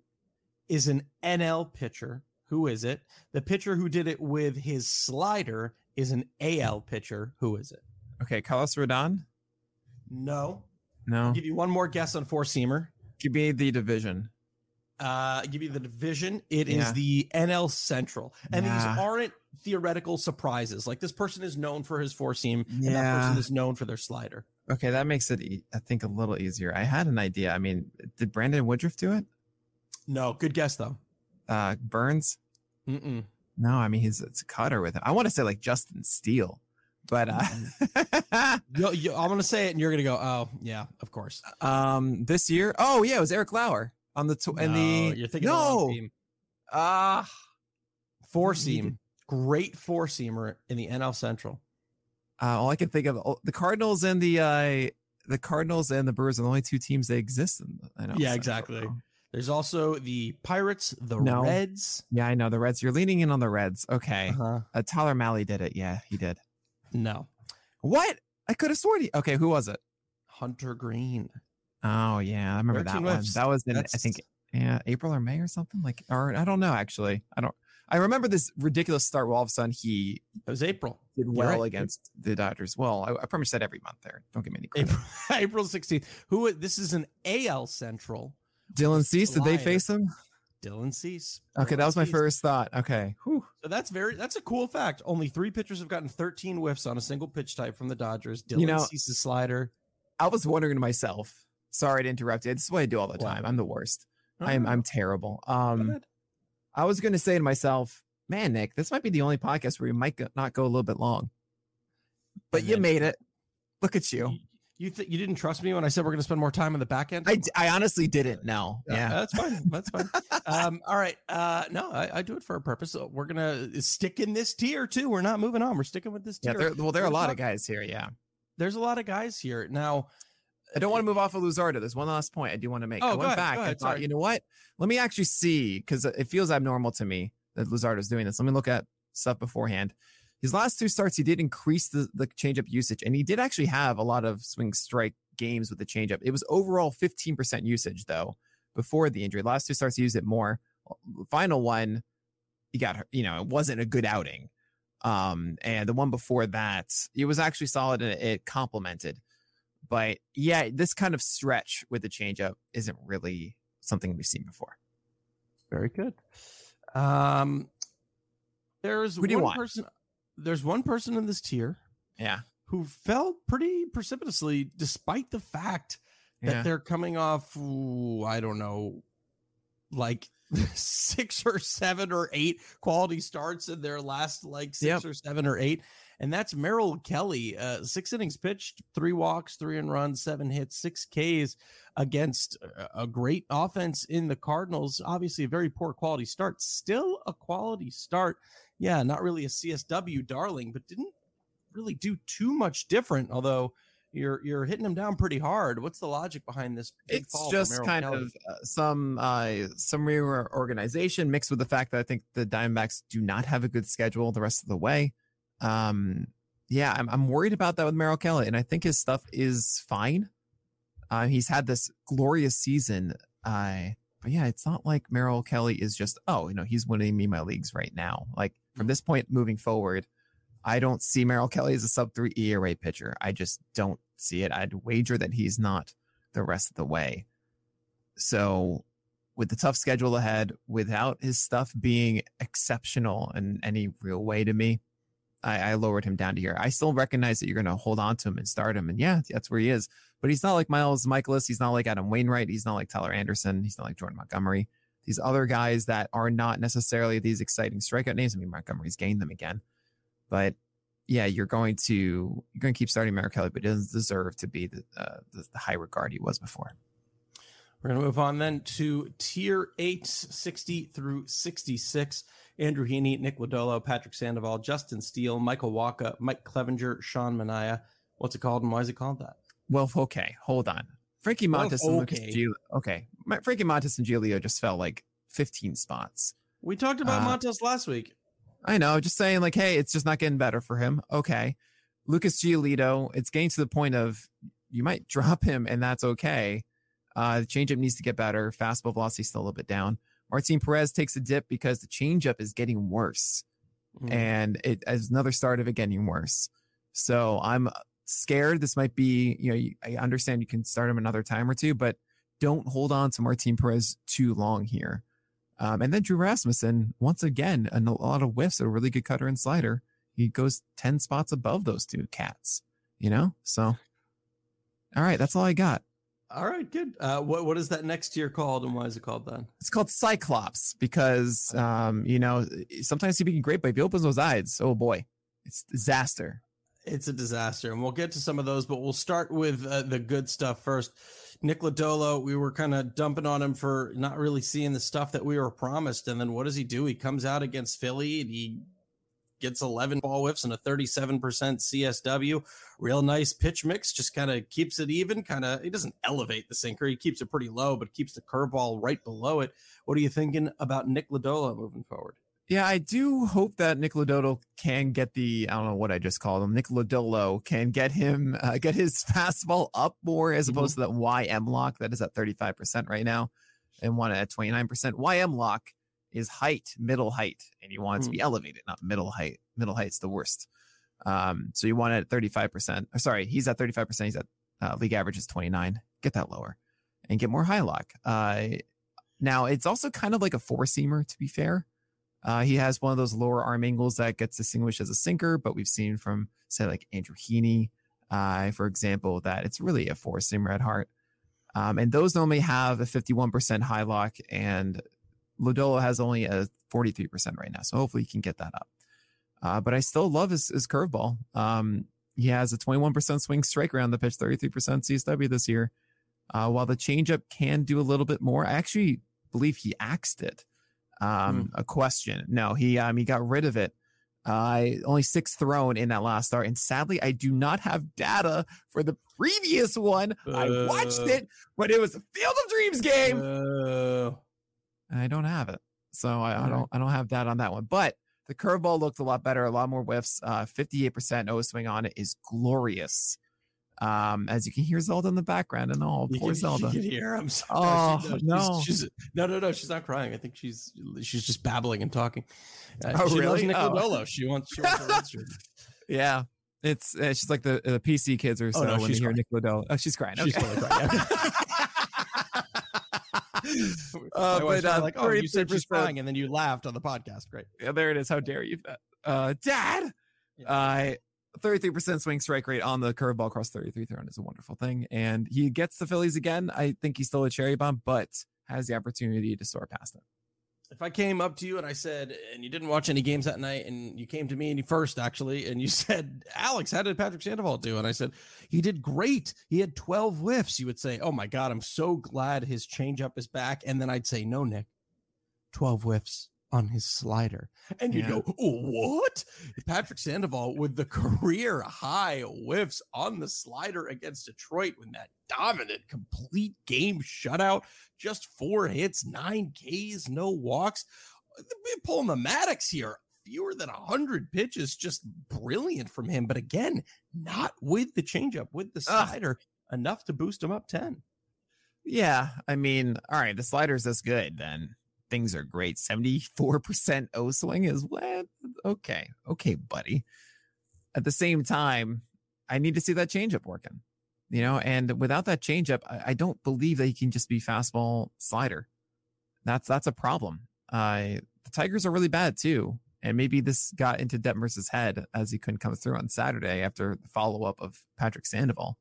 is an NL pitcher. Who is it? The pitcher who did it with his slider is an AL pitcher. Who is it? Okay. Carlos Rodon. No. No. I'll give you one more guess on four seamer. Give me the division. Uh, give you the division. It is Yeah. the NL Central, and Yeah. these aren't theoretical surprises. Like this person is known for his four seam, and that person is known for their slider. Okay, that makes it, e- I think, a little easier. I had an idea. I mean, did Brandon Woodruff do it? No, good guess though. Uh, Burnes? Mm-mm. No, I mean he's it's a cutter with him. I want to say like Justin Steele, but uh, [laughs] Yo, yo, I'm gonna say it, and you're gonna go, "Oh, yeah, of course." um, this year, oh yeah, it was Eric Lauer on the tw- and the you're thinking no, ah, four He [laughs] seam, great four seamer in the NL Central. uh, all I can think of oh, the Cardinals and the uh, the Cardinals and the Brewers are the only two teams that exist in. The, I know, Yeah, Central, exactly. There's also the Pirates, the No. Reds. Yeah, I know the Reds. You're leaning in on the Reds. Okay, Uh-huh. uh, Tyler Mahle did it. Yeah, he did. No, What? I could have sworn he. Okay, who was it? Hunter Greene. Oh yeah, I remember that 13 one. That was in I think yeah, April or May or something like, or I don't know actually. I don't. I remember this ridiculous start where all of a sudden he It was April. did well right. against the Dodgers. Well, I, I pretty much said every month there. Don't give me any credit. April, [laughs] 16th. Who this is an AL Central. Dylan Cease, did they face him? Dylan Cease. Okay, that was my Cease. first thought. Okay. Whew. So that's very that's a cool fact. Only three pitchers have gotten 13 whiffs on a single pitch type from the Dodgers. Dylan You know- Cease's slider. I was wondering to myself. Sorry to interrupt you. This is what I do all the time. I'm the worst. I am. I'm terrible. Um, I was going to say to myself, man, Nick, this might be the only podcast where we might go, not go a little bit long. But you made it. Look at you. You you, th- you didn't trust me when I said we're going to spend more time on the back end. I, d- I honestly didn't No, Yeah, Yeah. that's fine. That's fine. [laughs] um, all right. Uh, no, I, I do it for a purpose. So we're gonna stick in this tier too. We're not moving on. We're sticking with this Yeah. tier. There, well, there are a lot of guys here. Yeah. There's a lot of guys here now. I don't want to move off of Luzardo. There's one last point I do want to make. Oh, I went ahead, back and thought, sorry. you know what? Let me actually see because it feels abnormal to me that Luzardo's doing this. Let me look at stuff beforehand. His last two starts, he did increase the, the changeup usage, and he did actually have a lot of swing strike games with the changeup. It was overall 15% usage though before the injury. Last two starts, he used it more. Final one, he got. You know, it wasn't a good outing. Um, and the one before that, it was actually solid and it complemented. But yeah, this kind of stretch with the changeup isn't really something we've seen before. Very good. Um, there's Who one person. There's one person in this tier Yeah. who fell pretty precipitously, despite the fact that Yeah. they're coming off. ooh, I don't know, like [laughs] six or seven or eight quality starts in their last like six Yep. or seven or eight. And that's Merrill Kelly. Uh, six innings pitched, three walks, three and runs, seven hits, six Ks against a- great offense in the Cardinals. Obviously, a very poor quality start. Still a quality start. Yeah, not really a CSW darling, but didn't really do too much different. Although you're you're hitting him down pretty hard. What's the logic behind this? big It's just kind Kelly? of uh, some uh, some reorganization mixed with the fact that I think the Diamondbacks do not have a good schedule the rest of the way. Um, yeah, I'm, I'm worried about that with Merrill Kelly, and I think his stuff is fine. Uh, he's had this glorious season. Uh, but yeah, it's not like Merrill Kelly is just, oh, you know, he's winning me my leagues right now. Like from this point moving forward, I don't see Merrill Kelly as a sub three ERA pitcher. I just don't see it. I'd wager that he's not the rest of the way. So, with the tough schedule ahead, without his stuff being exceptional in any real way to me, I, I lowered him down to here. I still recognize that you're going to hold on to him and start him. And yeah, that's where he is. But he's not like Miles Mikolas. He's not like Adam Wainwright. He's not like Tyler Anderson. He's not like Jordan Montgomery. These other guys that are not necessarily these exciting strikeout names. I mean, Montgomery's gained them again. But yeah, you're going to you're going to keep starting Merrill Kelly, but he doesn't deserve to be the, uh, the the high regard he was before. We're going to move on then to tier 8, 60 through 66. Andrew Heaney, Nick Lodolo, Patrick Sandoval, Justin Steele, Michael Wacha, Mike Clevinger, Sean Manaea. What's it called and why is it called that? Well, okay, hold on. Frankie Well, Montas and Lucas okay. Okay, My, Frankie Montas and Giolito just fell like 15 spots. We talked about Uh, Montas last week. I know, just saying like, hey, it's just not getting better for him. Okay, Lucas Giolito, it's getting to the point of you might [laughs] drop him, and that's okay. Uh, the changeup needs to get better. Fastball velocity still a little bit down. Martin Perez takes a dip because the changeup is getting worse. Mhm. and it as another start of it getting worse. So I'm scared. This might be, you know, I understand you can start him another time or two, but don't hold on to Martin Perez too long here. Um, and then Drew Rasmussen, once again, a lot of whiffs, a really good cutter and slider. He goes 10 spots above those two cats, you know? So, all right, that's all I got. All right, good. Uh, what what is that next year called and why is it called then? It's called Cyclops because, um, you know, sometimes he can great, but if he opens those eyes, oh boy, it's disaster. It's a disaster, and we'll get to some of those, but we'll start with uh, the good stuff first. Nick Lodolo, we were kind of dumping on him for not really seeing the stuff that we were promised, and then what does he do? He comes out against Philly and he gets 11 ball whiffs and a 37% CSW. Real nice pitch mix, just kind of keeps it even. Kind of, he doesn't elevate the sinker, he keeps it pretty low, but keeps the curveball right below it. What are you thinking about Nick Lodolo moving forward? Yeah, I do hope that Nick Lodolo can get the I don't know what I just called him. Nick Lodolo can get him [laughs] uh, get his fastball up more as opposed to that YM lock that is at 35% right now. and want it at 29%. YM lock is height, middle height, and you want it to be elevated, not middle height. Middle height's the worst. Um, so you want it at 35%. Or sorry, he's at 35%. He's at uh, league average is 29. Get that lower and get more high lock. Uh, now it's also kind of like a four seamer, to be fair. Uh, he has one of those lower arm angles that gets distinguished as a sinker, but we've seen from say like Andrew Heaney, uh, for example, that it's really a four seamer at heart. Um, and those normally have a 51% high lock, and Lodolo has only a 43% right now. So hopefully he can get that up. Uh, but I still love his, his curveball. Um, he has a 21% swing strike around the pitch, 33% CSW this year. Uh, while the changeup can do a little bit more, I actually believe he axed it. Um, mm. A question. No, he um, he got rid of it. Uh, only six thrown in that last start, and sadly, I do not have data for the previous one. Uh, I watched it, but it was a Field of Dreams game. I don't have it, so I, I, don't I don't have that on that one. But the curveball looked a lot better, a lot more whiffs. Uh, 58% O swing on it is glorious. Um, as you can hear Zelda in the background, and all poor can, [laughs] Zelda. You can hear. I'm [laughs] sorry. Oh no, she's, she's, no, no, no. She's not crying. I think she's she's just babbling and talking. Uh, oh, she really? Loves oh. She wants she wants her [laughs] Yeah, it's uh, she's like the, the PC kids or so oh, no, when they hear Nick Lodolo. Oh, she's crying. She's totally crying. Uh, but uh, like, oh, you said she's crying, and then you laughed on the podcast. Great. Yeah, there it is. How dare you, uh, Dad? Yeah. Uh, 33% swing strike rate on the curveball across 33 thrown is a wonderful thing. And he gets the Phillies again. I think he's still a cherry bomb, but has the opportunity to soar past it. If I came up to you and I said, and you didn't watch any games that night, and you came to me and you first actually, and you [laughs] said, Alex, how did Patrick Sandoval do? And I said, he did great. He had 12 whiffs. You would say, oh my God, I'm so glad his changeup is back. And then I'd say, no, Nick, 12 whiffs on his slider. And you yeah. go, what? Patrick Sandoval with the [laughs] career high whiffs on the slider against Detroit when that dominant, complete game shutout, just four hits, nine Ks, no walks. We're pulling the Maddux here. Fewer than 100 pitches, just brilliant from him. But again, not with the changeup, with the slider, Ugh. enough to boost him up 10. Yeah. I mean, all right, the slider's this good then things are great. 74% [laughs] O swing is what? Okay. Okay, buddy. At the same time, I need to see that changeup working, you know, and without that changeup, I, I don't believe that he can just be fastball slider. That's, that's a problem. Uh, the Tigers are really bad too. And maybe this got into Detmers' head as he couldn't come through on Saturday after the follow up of Patrick Sandoval.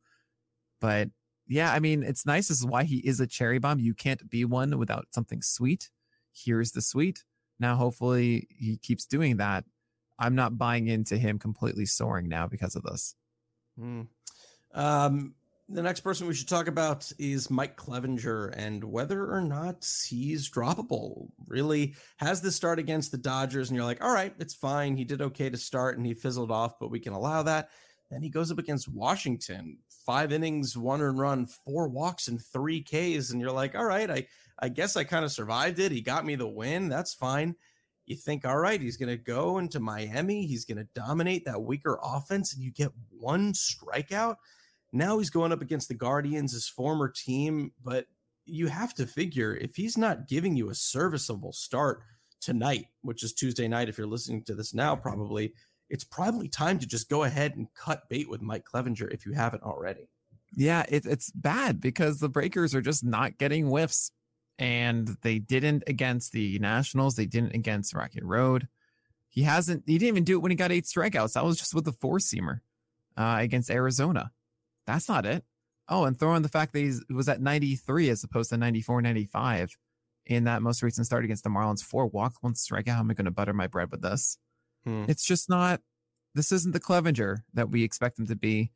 But yeah, I mean, it's nice. This is why he is a cherry bomb. You can't be one without something sweet here's the suite. Now, hopefully, he keeps doing that. I'm not buying into him completely soaring now because of this. Mm. Um, the next person we should talk about is Mike Clevinger and whether or not he's droppable. Really has the start against the Dodgers, and you're like, all right, it's fine. He did okay to start and he fizzled off, but we can allow that. Then he goes up against Washington, five innings, one run, four walks, and three Ks. And you're like, all right, I, I guess I kind of survived it. He got me the win. That's fine. You think, all right, he's going to go into Miami. He's going to dominate that weaker offense, and you get one strikeout. Now he's going up against the Guardians, his former team. But you have to figure if he's not giving you a serviceable start tonight, which is Tuesday night, if you're listening to this now, mm-hmm. probably it's probably time to just go ahead and cut bait with Mike Clevinger if you haven't already. Yeah, it, it's bad because the Breakers are just not getting whiffs. And they didn't against the Nationals. They didn't against Rocket Road. He hasn't, he didn't even do it when he got eight strikeouts. That was just with the four seamer uh, against Arizona. That's not it. Oh, and throw in the fact that he was at 93 as opposed to 94, 95 in that most recent start against the Marlins. Four walks, one strikeout. How am I going to butter my bread with this? Hmm. It's just not. This isn't the Clevinger that we expect him to be.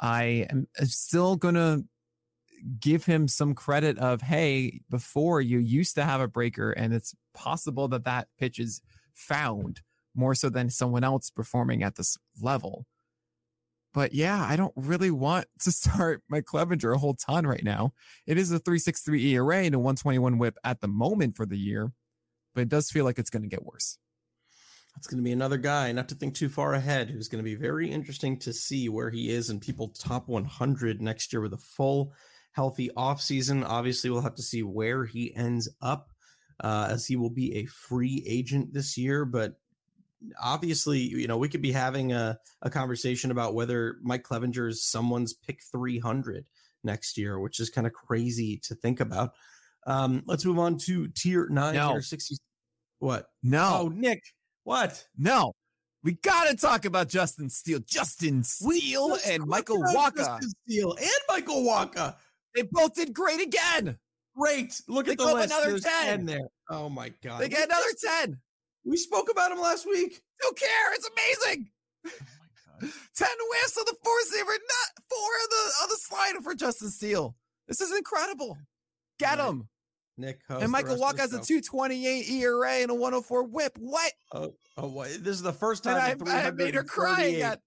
I am still gonna give him some credit of hey, before you used to have a breaker, and it's possible that that pitch is found more so than someone else performing at this level. But yeah, I don't really want [laughs] to start my Clevinger a whole ton right now. It is a 3.63 ERA and a 121 WHIP at the moment for the year, but it does feel like it's going to get worse. That's going to be another guy, not to think too far ahead, who's going to be very interesting to see where he is in people top 100 next year with a full healthy offseason. Obviously, we'll have to see where he ends up uh, as he will be a free agent this year. But obviously, you know, we could be having a, a conversation about whether Mike Clevinger is someone's pick 300 next year, which is kind of crazy to think about. Um, let's move on to tier nine, No. tier 60. What? No, Oh, Nick, what? no. We got to talk about Justin Steele. Justin Steele and Michael Wacha. Justin Steele and Michael Wacha. They both did great again. Great. Look They at the go up list. another There's 10. there. Oh my god. They get another 10. We spoke about him last week. Don't care. It's amazing. Oh [laughs] 10 whiffs on the four seamer, not four on the on the slider for Justin Steele. This is incredible. Get Right. him. Nick, host And Michael rest Walk has a 228 ERA and a 104 whip. What? Oh, oh, what? This is the first time I, I made her cry 338 again.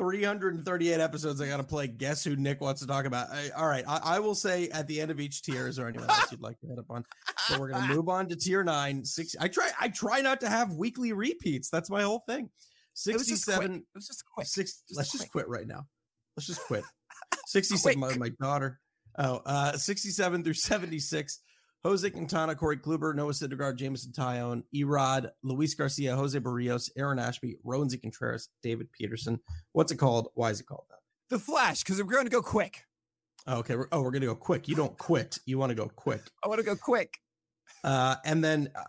338 episodes. I got to play. Guess who Nick wants to talk about? I, all right, I, I will say at the end of each tier. Is there anyone else you'd like to hit up on? So we're gonna move on to tier nine. Six. I try. I try not to have weekly repeats. That's my whole thing. It was just quick. Was just quick. Six. Just let's just quit right now. Let's just quit. [laughs] 67. My, my daughter. Oh, uh, 67 through 76. Jose Quintana, Corey Kluber, Noah Syndergaard, Jameson Taillon, Erod, Luis Garcia, Jose Berrios, Aaron Ashby, Roansy Contreras, David Peterson. What's it called? Why is it called that? The Flash, because we're going to go quick. Oh, okay. We're, oh, we're going to go quick. You don't quit. You want to go quick. I want to go quick. Uh, and then, uh,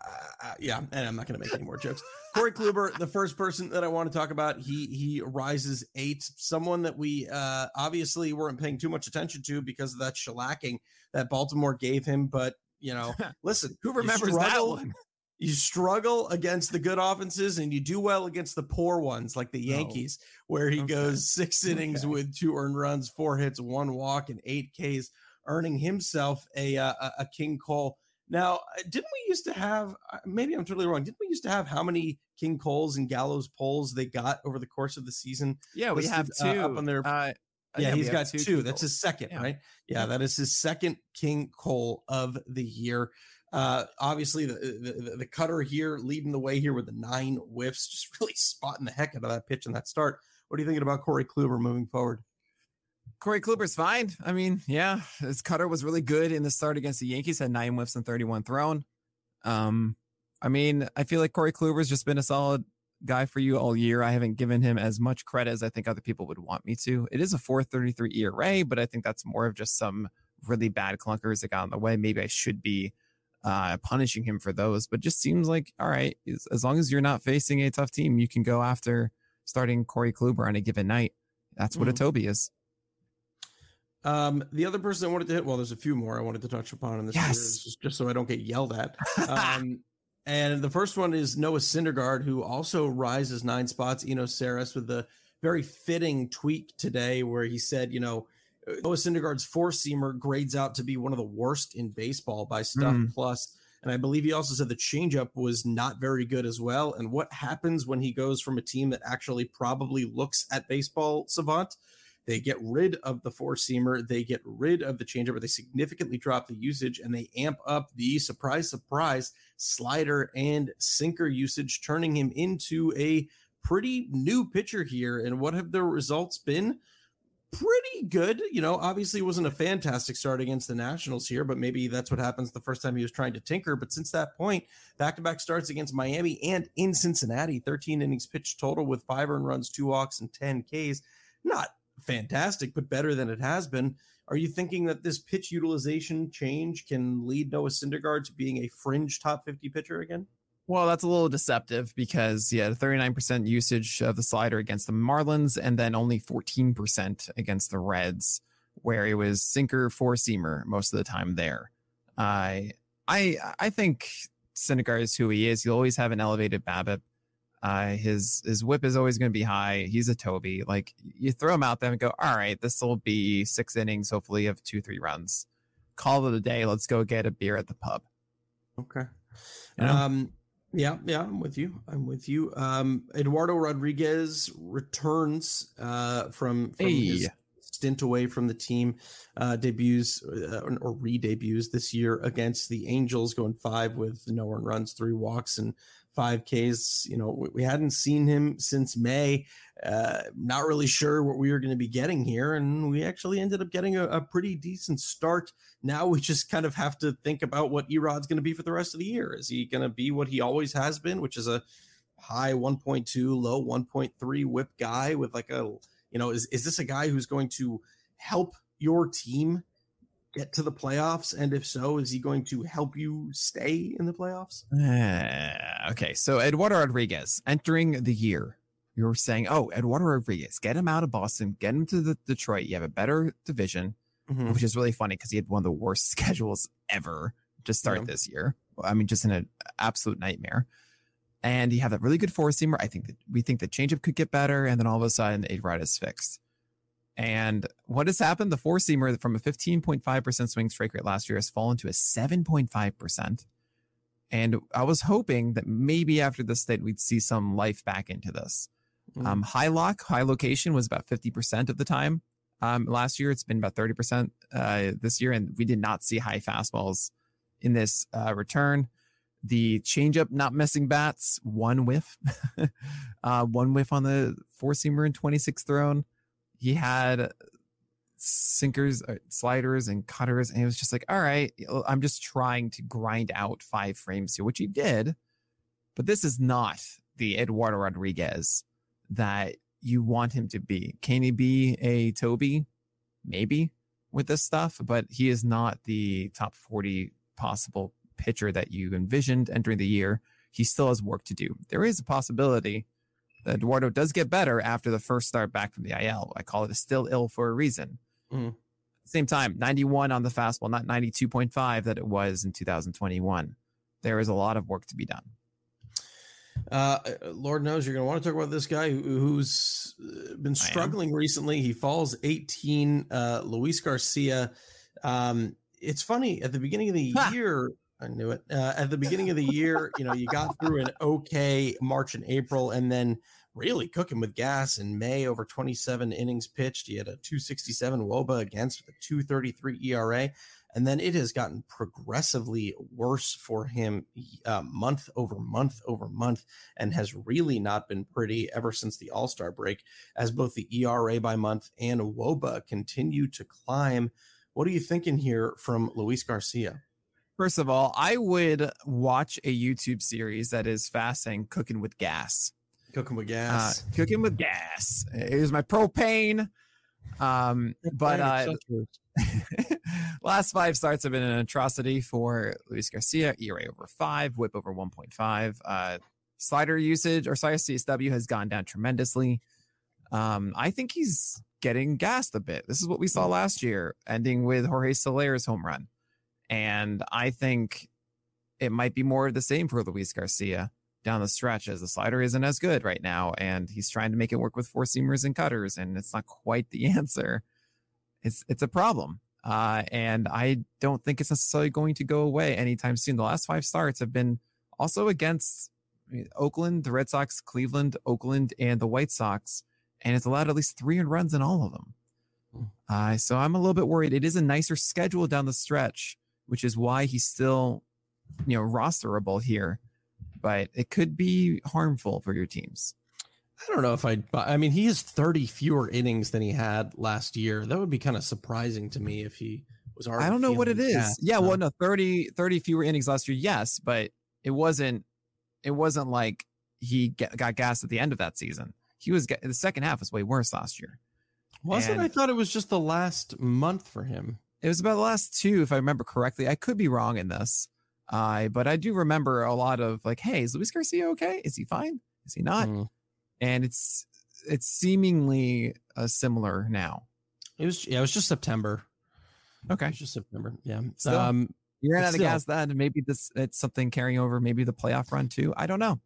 uh, yeah, and I'm not going to make any more jokes. Corey Kluber, the first person that I want to talk about, he he rises eight. Someone that we uh, obviously weren't paying too much attention to because of that shellacking that Baltimore gave him. But you know, [laughs] listen, Who remembers that one? [laughs] You struggle against the good offenses, and you do well against the poor ones, like the. Yankees, where he Okay. goes six innings Okay. with two earned runs, four hits, one walk, and eight Ks, earning himself a uh, a, King Cole. Now, uh, didn't we used to have? uh, Maybe I'm totally wrong. Didn't we used to have how many King Coles and Gallows poles they got over the course of the season? Yeah, we listed, have uh, two. up on their- Uh, Yeah, we he's got two. King That's his second, Yeah. right? Yeah, Yeah. that is his second King Cole of the year. Uh, obviously, the, the the- cutter here leading the way here with the nine whiffs, just [laughs] really spotting the heck out of that pitch and that start. What are you thinking about Corey Kluber moving forward? Corey Kluber's fine. I mean, yeah, his cutter was really good in the start against the Yankees, had nine whiffs and 31 thrown. Um, I mean, I feel like Corey Kluber's just been a solid guy for you all year. I haven't given him as much credit as I think other people would want me to. It is a 433 ERA, but I think that's more of just some really bad clunkers that got in the way. Maybe I should be uh, punishing him for those, but just seems like, all right, as, long as you're not facing a tough team, you can go after starting Corey Kluber on a given night. That's what a Mhm. Toby is. Um, the other person I wanted to hit, well, there's a few more I wanted to touch upon in this Yes. just so I don't get yelled at. [laughs] Um, and the first one is Noah Syndergaard, who also rises nine spots. Eno Sarris with the very fitting tweak today, where he said, you know, Noah Syndergaard's four seamer grades out to be one of the worst in baseball by Stuff Mm. Plus. And I believe he also said the changeup was not very good as well. And what happens when he goes from a team that actually probably looks at baseball savant? They get rid of the four seamer, they get rid of the changeup, they significantly drop the usage, and they amp up the surprise, surprise slider and sinker usage, turning him into a pretty new pitcher here. And what have the results been? Pretty good. You know, obviously wasn't a fantastic start against the Nationals here, but maybe that's what happens the first time he was trying to tinker. But since that point, back to back starts against Miami and in Cincinnati, 13 innings pitched total with five earned runs, two walks, and 10 Ks. Not fantastic, but better than it has been. Are you thinking that this pitch utilization change can lead Noah Syndergaard to being a fringe top 50 pitcher again? Well, that's a little deceptive because yeah, 39% usage of the slider against the Marlins and then only 14% against the Reds, where it was sinker four seamer most of the time there. I I I think Syndergaard is who he is. He'll always have an elevated BABIP. Uh, his his whip is always going to be high. He's a Toby. Like you throw him out there and go, all right, this will be six innings, hopefully of two three runs. Call it a day. Let's go get a beer at the pub. Okay. You know? Um, yeah, yeah, I'm with you. I'm with you. Um, Eduardo Rodriguez returns uh, from, from his stint away from the team. Uh, debuts uh, or re-debuts this year against the Angels, going five with no one runs, three walks, and five Ks. You know, we, we hadn't seen him since May. Uh, not really sure what we were going to be getting here, and we actually ended up getting a, a, pretty decent start. Now we just kind of have to think about what Erod's going to be for the rest of the year. Is he going to be what he always has been, which is a high 1.2, low 1.3 whip guy with like a, you know, is, is this a guy who's going to help your team get to the playoffs? And if so, is he going to help you stay in the playoffs? Uh, okay. So Eduardo Rodriguez entering the year, you're saying, oh, Eduardo Rodriguez, get him out of Boston, get him to the Detroit. You have a better division, mm-hmm. which is really funny because he had one of the worst [laughs] schedules ever to start yeah. this year. I mean, just in an absolute nightmare and you have that really good four seamer. I think that we think the changeup could get better, and then all of a sudden, a ride is fixed. And what has happened? The four seamer from a 15.5% swing strike rate last year has fallen to a 7.5%. And I was hoping that maybe after this state, we'd see some life back into this. Mm. Um, high lock, high location was about 50% of the time. Um, last year, it's been about 30% uh, this year, and we did not see high fastballs in this uh, return the changeup not missing bats, one whiff, [laughs] uh, one whiff on the four seamer in 26th thrown. He had sinkers, uh, sliders, and cutters, and it was just like, all right, I'm just trying to grind out five frames here, which he did. But this is not the Eduardo Rodriguez that you want him to be. Can he be a Toby? Maybe with this stuff, but he is not the top 40 possible pitcher that you envisioned entering the year, he still has work to do. There is a possibility Eduardo does get better after the first start back from the IL. I call it a still ill for a reason. Mm. Same time, 91 on the fastball, not 92.5 that it was in 2021. There is a lot of work to be done. Uh, Lord knows you're going to want to talk about this guy who, has uh, been struggling recently. He falls 18. Uh, Luis Garcia. Um, it's funny at the beginning of the year. I knew it. Uh, at the beginning of the year, you know, you got [laughs] through an okay March and April, and then really cooking with gas in May over 27 innings pitched. He had a 267 Woba against with a 233 ERA. And then it has gotten progressively worse for him uh, month over month over month and has really not been pretty ever since the All Star break, as both the ERA by month and Woba continue to climb. What are you thinking here from Luis Garcia? First of all, I would watch a YouTube series that is fast saying cooking with gas. Cooking with uh, gas. Uh, cooking with gas. Here's my propane. Um, but uh, [laughs] last five starts have been an atrocity for Luis Garcia. ERA over five, WHIP over 1.5. Uh, slider usage or slider CSW has gone down tremendously. Um, I think he's getting gassed a bit. This is what we saw last year, ending with Jorge Soler's home run. And I think it might be more of the same for Luis Garcia down the stretch as the slider isn't as good right now. And he's trying to make it work with four seamers and cutters, and it's not quite the [laughs] answer. It's it's a problem. Uh, and I don't think it's necessarily going to go away anytime soon. The last five starts have been also against Oakland, the Red Sox, Cleveland, Oakland, and the White Sox, and it's allowed at least three runs in all of them. Hmm. Uh, so I'm a little bit worried. It is a nicer schedule down the stretch, which is why he's still, you know, rosterable here. But it could be harmful for your teams. I don't know if I. I mean, he has 30 fewer innings than he had last year. That would be kind of surprising to me if he was already. I don't know what it is. That. Yeah, well, no, 30 30 fewer innings last year. Yes, but it wasn't. It wasn't like he get, got gassed at the end of that season. He was the second half was way worse last year. Wasn't and, I thought it was just the last month for him? It was about the last two, if I remember correctly. I could be wrong in this. Uh, but I do remember a lot of like, hey, is Luis Garcia okay? Is he fine? Is he not? Mm. And it's it's seemingly uh, similar now. It was yeah, it was just September. Okay, it was just September. Yeah. Still, um, you ran out of gas then. Maybe this it's something carrying over. Maybe the playoff run too. I don't know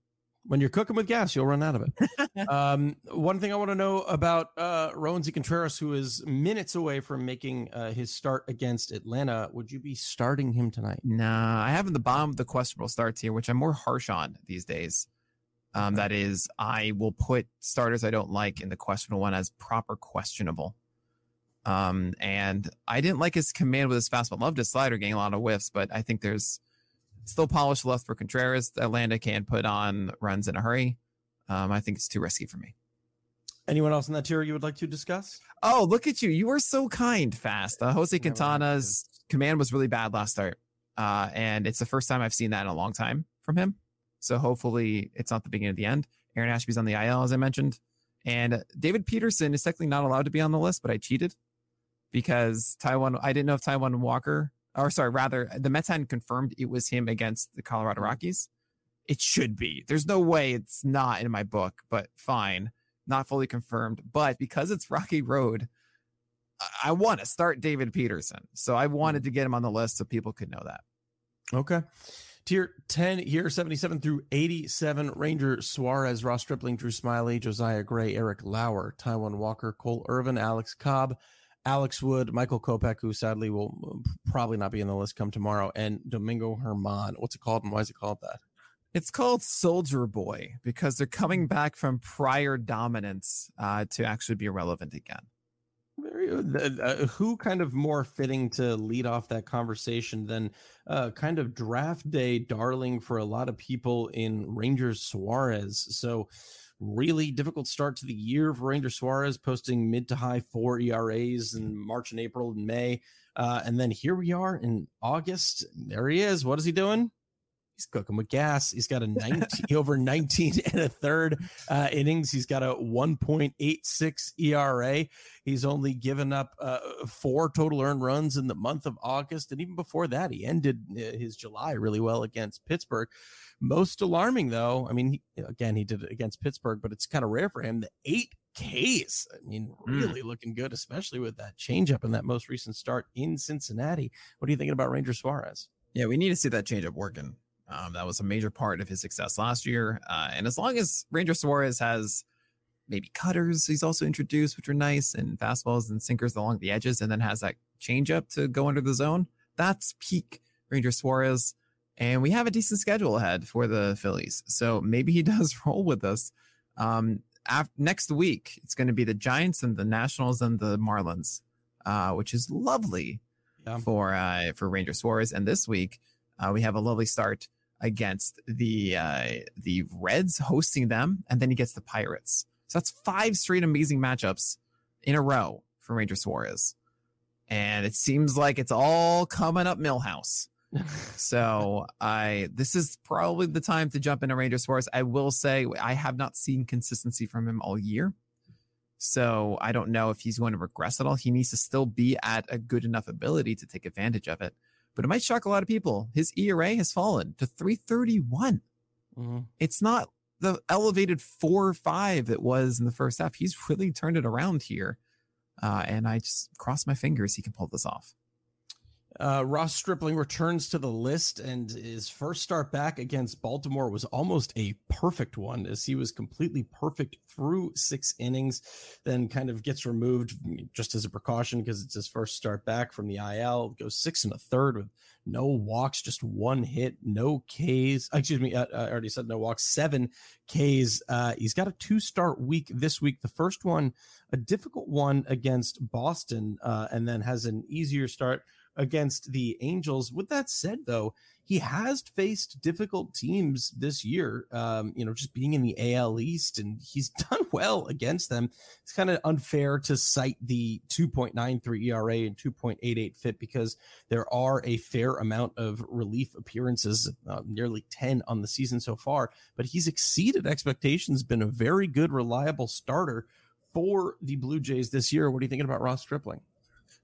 when you're cooking with gas, you'll run out of it. [laughs] um, one thing I want to know about uh, Roansy Contreras, who is minutes away from making uh, his start against Atlanta, would you be starting him tonight? Nah, I have in the bottom of the questionable starts here, which I'm more harsh on these days. Um, that is, I will put starters I don't like in the questionable one as proper questionable. Um, and I didn't like his command with his fastball. Loved his slider, getting a lot of whiffs, but I think there's still polish left for Contreras. Atlanta can put on runs in a hurry. Um, I think it's too risky for me. Anyone else in that tier you would like to discuss? Oh, look at you. You were so kind, fast. Uh, Jose Quintana's command was really bad last start. Uh, and it's the first time I've seen that in a long time from him. So hopefully it's not the beginning of the end. Aaron Ashby's on the IL, as I mentioned. And David Peterson is technically not allowed to be on the list, but I cheated because Taijuan, I didn't know if Taijuan Walker, or sorry, rather, the Mets hadn't confirmed it was him against the Colorado mm-hmm. Rockies. It should be. There's no way it's not in my book, but fine. Not fully confirmed. But because it's Rocky Road, I want to start David Peterson. So I wanted mm-hmm. to get him on the list so people could know that. Okay. Tier 10 here, 77 through 87. Ranger Suarez, Ross Stripling, Drew Smyly, Josiah Gray, Eric Lauer, Taijuan Walker, Cole Irvin, Alex Cobb, Alex Wood, Michael Kopech, who sadly will probably not be in the list come tomorrow, and Domingo German. What's it called and why is it called that? It's called Soldier Boy because they're coming back from prior dominance uh, to actually be relevant again. Very uh, uh, who kind of more fitting to lead off that conversation than uh, kind of draft day darling for a lot of people in Rangers Suarez. So really difficult start to the year for Ranger Suarez, posting mid to high four ERAs in March and April and May. Uh, and then here we are in August. There he is. What is he doing? He's cooking with gas. He's got a [laughs] 19 over 19 and a third uh, innings. He's got a 1.86 ERA. He's only given up uh, four total earned runs in the month of August, and even before that, he ended uh, his July really well against Pittsburgh. Most alarming, though, I mean, he, again, he did it against Pittsburgh, but it's kind of rare for him. The eight Ks. I mean, hmm. really mm. looking good, especially with that changeup in that most recent start in Cincinnati. What are you thinking about Ranger Suarez? Yeah, we need to see that changeup working. Um, that was a major part of his success last year. Uh, and as long as Ranger Suarez has maybe cutters, he's also introduced, which are nice, and fastballs and sinkers along the edges, and then has that changeup to go under the zone. That's peak Ranger Suarez. And we have a decent schedule ahead for the Phillies. So maybe he [laughs] does roll with us. Um, after, next week, it's going to be the Giants and the Nationals and the Marlins, uh, which is lovely yeah. for uh, for Ranger Suarez. And this week, uh, we have a lovely start against the uh, the Reds, hosting them, and then he gets the Pirates. So that's five straight amazing matchups in a row for Ranger Suarez, and it seems like it's all coming up Milhouse. [laughs] so I this is probably the time to jump into Ranger Suarez. I will say I have not seen consistency from him all year. So I don't know if he's going to regress at all. He needs to still be at a good enough ability to take advantage of it but it might shock a lot of people. His ERA has fallen to 331. Mm-hmm. It's not the elevated four or five it was in the first half. He's really turned it around here. Uh, and I just cross my fingers he can pull this off. Uh, Ross Stripling returns to the list, and his first start back against Baltimore was almost a perfect one, as he was completely perfect through six innings, then kind of gets removed just as a precaution because it's his first start back from the IL. Goes six and a third with no walks, just one hit, no Ks. Excuse me, uh, I already said no walks, seven Ks. Uh, he's got a two start week this week. The first one, a difficult one against Boston, uh, and then has an easier start against the Angels. With that said, though, he has faced difficult teams this year. Um, you know, just being in the AL East, and he's [laughs] done well against them. It's kind of unfair to cite the 2.93 ERA and 2.88 FIP because there are a fair amount of relief appearances, uh, nearly 10 on the season so far. But he's exceeded expectations, been a very good, reliable starter for the Blue Jays this year. What are you thinking about Ross Stripling?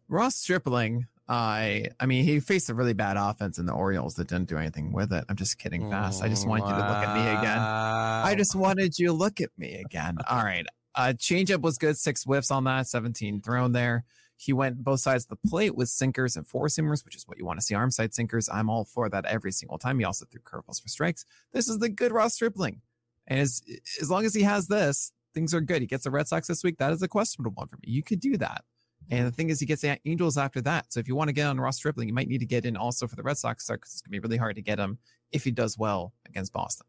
Ross Stripling I I mean, he faced a really bad offense in the Orioles that didn't do anything with it. I'm just kidding fast. I just wanted you to look at me again. I just wanted you to look at me again. [laughs] All right. Uh changeup was good, six whiffs on that, 17 thrown there. He went both sides of the plate with sinkers and four seamers, which is what you want to see. Arm side sinkers. I'm all for that every single time. He also threw curveballs for strikes. This is the good Ross Stripling. And as as long as he has this, things are good. He gets the Red Sox this week. That is a questionable one for me. You could do that. And the thing is, he gets the Angels after that. So if you want to get on Ross Stripling, you might need to get in also for the Red Sox start because it's going to be really hard to get him if he does well against Boston.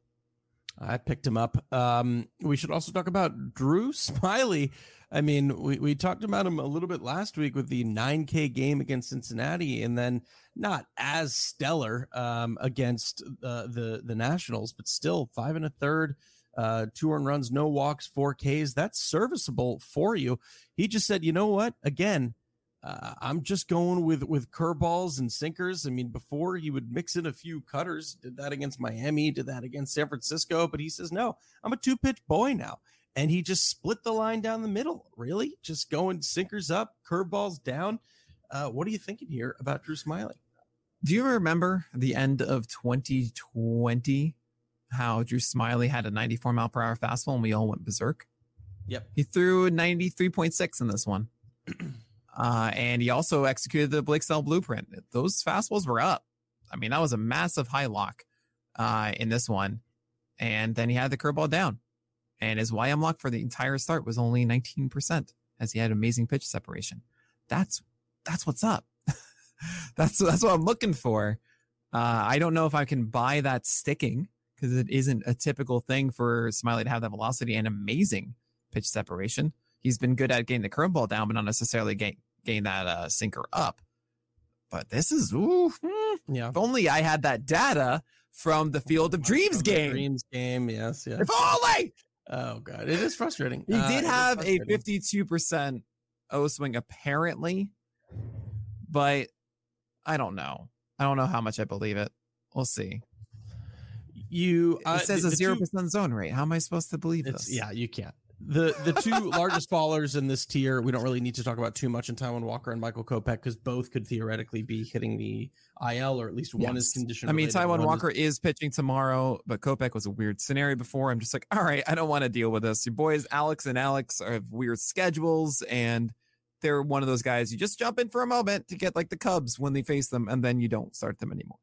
I picked him up. Um, we should also talk about Drew [laughs] Smyly. I mean, we, we talked about him a little bit last week with the 9K game against Cincinnati, and then not as stellar um, against uh, the the Nationals, but still five and a third, uh, two earned runs, no walks, four Ks. That's serviceable for you. He just said, you know what? Again, uh, I'm just going with with curveballs and sinkers. I mean, before he would mix in a few cutters. Did that against Miami. Did that against San Francisco. But he says, no, I'm a two pitch boy now and he just split the line down the middle. Really, just going sinkers up, curveballs down. Uh, what are you thinking here about Drew Smyly? Do you remember the end of 2020? How Drew Smyly had a 94 mile per hour fastball and we all went berserk. Yep. He threw 93.6 in this one. [clears throat] Uh, and he also executed the Blake Snell blueprint. Those fastballs were up. I mean, that was a massive high lock uh, in this one. And then he had the curveball down and his YM lock for the entire start was only 19% as he had amazing pitch separation. That's that's what's up. [laughs] that's that's what I'm looking for. Uh, I don't know if I can buy that sticking because it isn't a typical thing for Smyly to have that velocity and amazing pitch separation. He's been good at getting the curveball down, but not necessarily getting getting that uh, sinker up. But this is ooh, hmm. yeah. If only I had that data from the Field of Dreams game. Dreams game, yes, yes. If only Oh god, it is frustrating. He uh, did have a 52% O swing apparently, but I don't know. I don't know how much I believe it. We'll see. You uh, it says a zero percent zone rate. How am I supposed to believe this? Yeah, you can't the the two [laughs] largest fallers in this tier, we don't really need to talk about too much in Taijuan Walker and Michael Kopech because both could theoretically be hitting the IL or at least one yes. is conditioned. I mean, Taijuan Walker is... is... pitching tomorrow, but Kopech was a weird scenario before. I'm just like, all right, I don't want to deal with this. Your boys, Alex and Alex, have weird schedules, and they're one of those guys you just jump in for a moment to get like the Cubs when they face them, and then you don't start them anymore.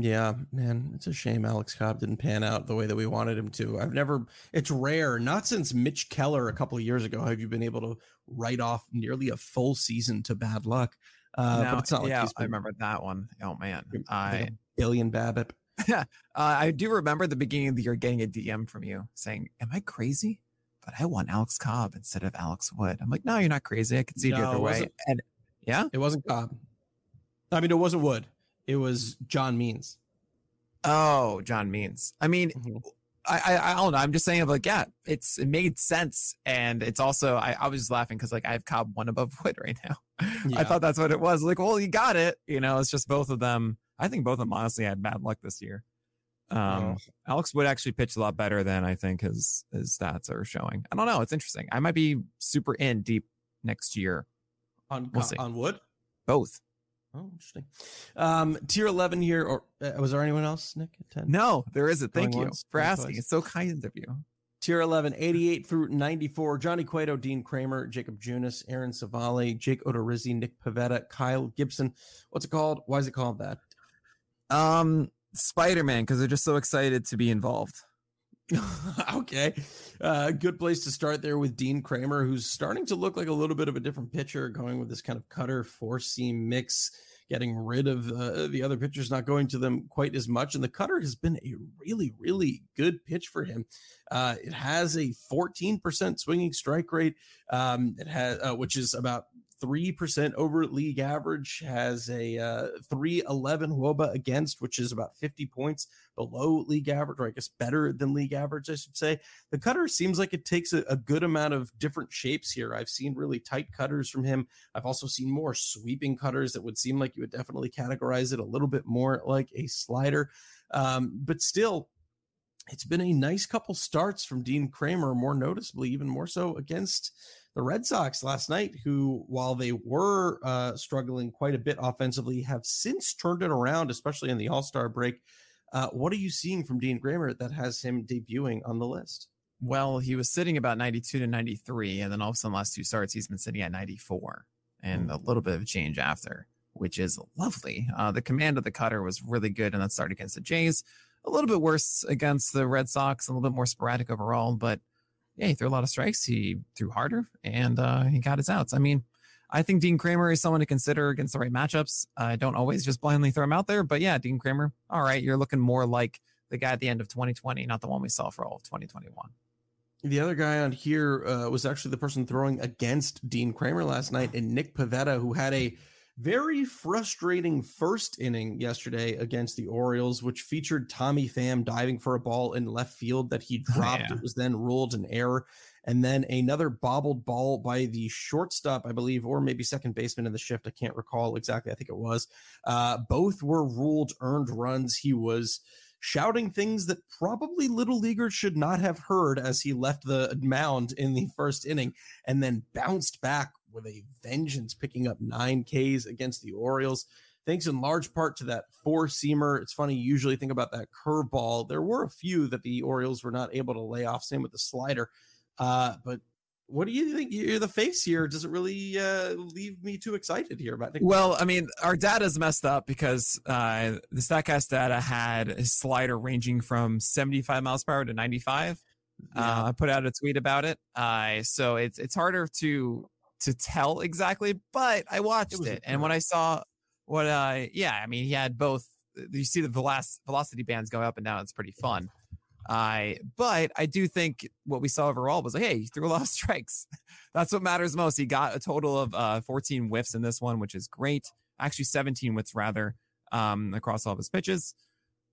Yeah, man, it's a shame Alex Cobb didn't pan out the way that we wanted him to. I've never, it's rare, not since Mitch Keller a couple of years ago have you been able to write off nearly a full season to bad luck. Uh, now, but it's not like yeah, been, I remember that one. Oh man, I billion. Yeah, [laughs] uh, I do remember the beginning of the year getting a DM from you saying, "Am I crazy?" But I want Alex Cobb instead of Alex Wood. I'm like, no, you're not crazy. I can see no, the other way. And yeah, it wasn't Cobb. I mean, it wasn't Wood. It was John Means. Oh, John Means. I mean, mm-hmm. I, I, I don't know. I'm just saying, I'm like, yeah, it's it made sense, and it's also I, I was just laughing because like I have Cobb one above [laughs] Wood right now. Yeah. I thought that's what it was. Like, well, you got it. You know, it's just both of them. I think both of them honestly had bad luck this year. Um, oh. Alex Wood actually pitched a lot better than I think his his stats are showing. I don't know. It's interesting. I might be super in deep next year. On we'll on Wood, both. Oh, interesting. Um, tier 11 here, or uh, was there anyone else, Nick? 10? No, there isn't. Thank you once, for asking. Twice. It's so kind of you. Tier 11, 88 through 94. Johnny Cueto, Dean Kremer, Jakob Junis, Aaron Civale, Jake Odorizzi, Nick Pivetta, Kyle Gibson. What's it called? Why is it called that? Um, Spider Man, because they're just so excited to be involved. [laughs] okay. Uh, good place to start there with Dean Kremer, who's starting to look like a little bit of a different pitcher, going with this kind of cutter four seam mix, getting rid of uh, the other pitchers, not going to them quite as much. And the cutter has been a really, really good pitch for him. Uh, it has a 14% swinging strike rate. Um, it has, uh, which is about 3% over league average, has a uh, 311 Woba against, which is about 50 points below league average, or I guess better than league average, I should say. The cutter seems like it takes a, a good amount of different shapes here. I've seen really tight cutters from him. I've also seen more sweeping cutters that would seem like you would definitely categorize it a little bit more like a slider. Um, but still, it's been a nice couple starts from Dean Kremer, more noticeably, even more so against the Red Sox last night, who, while they were uh, struggling quite a bit offensively, have since turned it around, especially in the All Star break. Uh, what are you seeing from Dean Kremer that has him debuting on the list? Well, he was sitting about 92 to 93, and then all of a sudden, last two starts, he's been sitting at 94 and mm. a little bit of change after, which is lovely. Uh, the command of the cutter was really good in that start against the Jays. A little bit worse against the Red Sox, a little bit more sporadic overall, but yeah, he threw a lot of strikes. He threw harder and uh, he got his outs. I mean, I think Dean Kremer is someone to consider against the right matchups. I don't always just blindly throw him out there, but yeah, Dean Kremer. all right, you're looking more like the guy at the end of 2020, not the one we saw for all of 2021. The other guy on here uh, was actually the person throwing against Dean Kremer last night, and Nick Pivetta, who had a very frustrating first inning yesterday against the Orioles, which featured Tommy Pham diving for a ball in left field that he [laughs] dropped. Oh, yeah. It was then ruled an error. And then another bobbled ball by the shortstop, I believe, or maybe second baseman in the shift. I can't recall exactly. I think it was. Uh, both were ruled earned runs. He was shouting things that probably little leaguers should not have heard as he left the mound in the first inning and then bounced back with a vengeance, picking up nine Ks against the Orioles. Thanks in large part to that four seamer. It's funny, you usually think about that curveball. There were a few that the Orioles were not able to lay off, same with the slider. Uh, but what do you think? You're the face here. Does it really uh, leave me too excited here about? Well, I mean, our data's messed up because uh, the Statcast data had a slider ranging from 75 miles per hour to 95. Yeah. Uh, I put out a tweet about it. Uh, so it's it's harder to to tell exactly, but I watched it, it and when I saw what, uh, yeah, I mean, he had both. You see the velocity velocity bands going up and down. It's pretty fun. I uh, but I do think what we saw overall was like, hey, he threw a lot of [laughs] strikes. That's what matters most. He got a total of uh, 14 whiffs in this one, which is great. Actually, 17 whiffs rather um, across all of his pitches.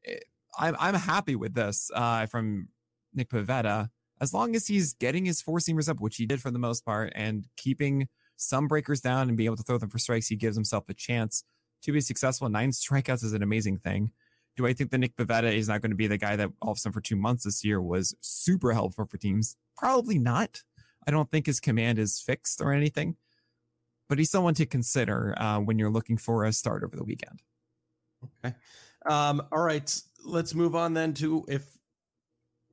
Eh, I'm I'm happy with this uh, from Nick Pivetta as long as he's getting his four seamers up, which he did for the most part, and keeping some breakers down and being able to throw them for strikes, he gives himself a chance to be successful. Nine strikeouts is an amazing thing. Do I think that Nick Pivetta is not going to be the guy that all of a sudden for two months this year was super helpful for teams? Probably not. I don't think his command is fixed or anything, but he's someone to consider uh, when you're looking for a start over the weekend. Okay. Um, all right. Let's move on then to if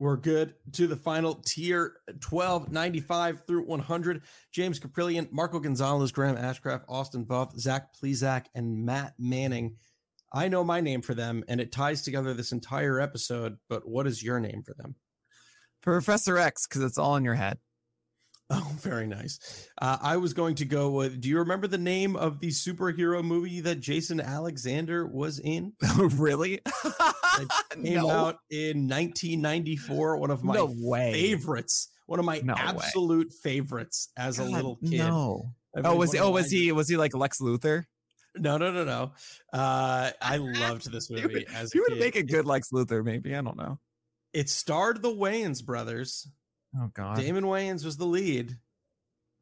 we're good to the final tier 1295 through 100. James Kaprielian, Marco Gonzales, Graham Ashcraft, Austin Buff, Zach Plesac, and Matt Manning. I know my name for them, and it ties together this entire episode. But what is your name for them? Professor X, because it's all in your head. [laughs] Oh, very nice. Uh, I was going to go with. Do you remember the name of the superhero movie that Jason Alexander was in? [laughs] really? [laughs] it [laughs] came no. out in 1994. One of my no favorites. One of my no absolute way. favorites as God, a little kid. No. oh, was he, oh was he was he like Lex Luthor? No, no, no, no. Uh, I loved this [laughs] movie. as he would make a good Lex Luthor, maybe. I don't know. It starred the Wayans brothers. Oh God. Damon Wayans was the lead.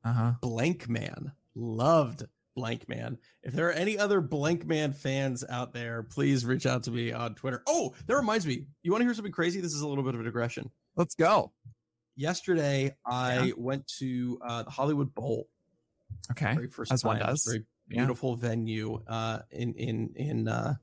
Uh-huh. Blankman. Loved Blankman. If there are any other Blankman fans out there, please reach out to me on Twitter. Oh, that reminds me. You want to hear something crazy? This is a little bit of a digression. Let's go. Yesterday, I yeah. went to uh, the Hollywood Bowl. Okay. Very first As time. one does. Very beautiful yeah. venue uh, in in in uh,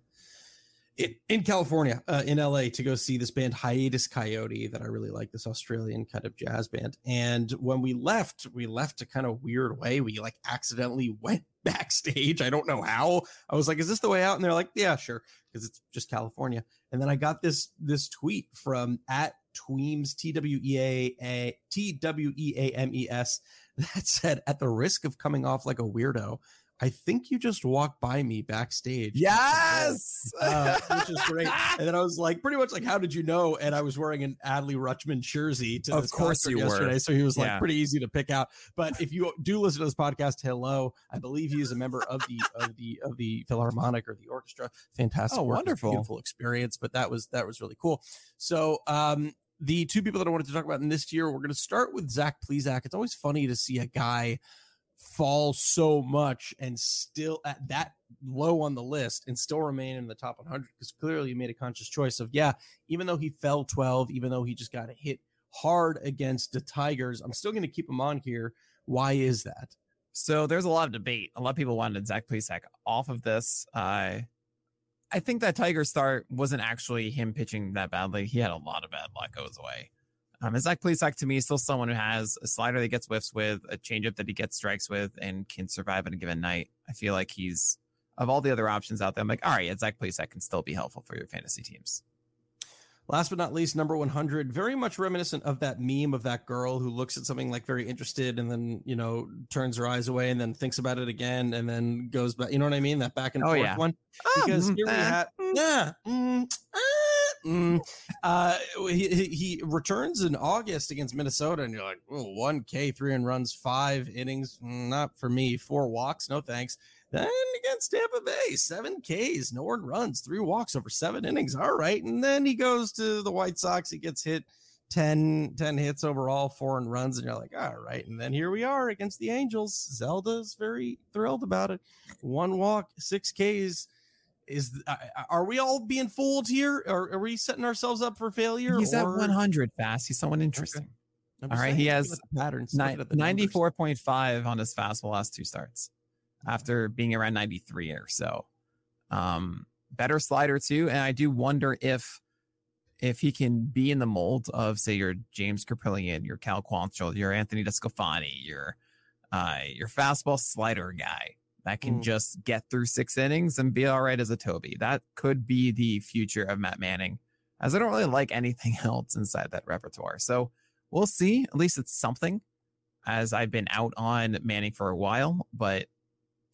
in, California, uh, in LA, to go see this band Hiatus Kaiyote that I really like, this Australian kind of jazz band. And when we left, we left a kind of weird way. We like accidentally [laughs] went backstage. I don't know how. I was like, "Is this the way out?" And they're like, "Yeah, sure," because it's just California. And then I got this this tweet from at Tweems T W E A A T W E A M E S [laughs] that said, "At the risk of coming off like a weirdo." I think you just walked by me backstage. Yes, uh, which is great. [laughs] and then I was like, pretty much like, how did you know? And I was wearing an Adley Rutschman jersey to of course you yesterday, were. so he was like yeah. pretty easy to pick out. But if you do listen to this podcast, hello, I believe he is a member of the of the of the Philharmonic or the orchestra. Fantastic, oh, wonderful, beautiful experience. But that was that was really cool. So, um, the two people that I wanted to talk about in this year, we're going to start with Zach Plesac. It's always funny to see a guy fall so much and still at that low on the list and still remain in the top 100 because clearly he made a conscious choice of yeah even though he fell 12 even though he just got hit hard against the tigers i'm still going to keep him on here. Why is that? So there's a lot of debate. A lot of people wanted zach Plesac off of this. Uh, i think that tiger start wasn't actually him pitching that badly. He had a lot of bad luck. Goes away um, and Zach Plesac to me is still someone who has a slider that gets whiffs with, a changeup that he gets strikes with, and can survive in a given night. I feel like he's of all the other options out there. I'm like, all right, yeah, Zach Plesac can still be helpful for your fantasy teams. Last but not least, number 100, very much reminiscent of that meme of that girl who looks at something like very interested and then, you know, turns her eyes away and then thinks about it again and then goes back. You know what I mean? That back and oh, forth yeah. one. Because um, here we have, yeah, mm, uh, Mm, uh, he, he returns in August against Minnesota, and you're like, oh, 1K, three and runs, five innings. Mm, not for me. Four walks, no thanks. Then against Tampa Bay, seven Ks, no one runs, three walks over seven innings. All right. And then he goes to the White Sox. He gets hit 10, 10 hits overall, four and runs. And you're like, all right. And then here we are against the Angels. Zelda's very thrilled about it. One walk, six Ks is are we all being fooled here? Or are we setting ourselves up for failure he's or? at 100 fast he's someone interesting. I'm all right he has patterns ni- looking at the numbers. 94.5 on his fastball last two starts after being around 93 or so. Um better slider too and i do wonder if if he can be in the mold of say your james Kaprielian, your cal quantrill your anthony desclafani your uh your fastball slider guy that can Mm. just get through six innings and be all right as a toby that could be the future of matt manning as i don't really like anything [laughs] else inside that repertoire so we'll see at least it's something as I've been out on Manning for a while, but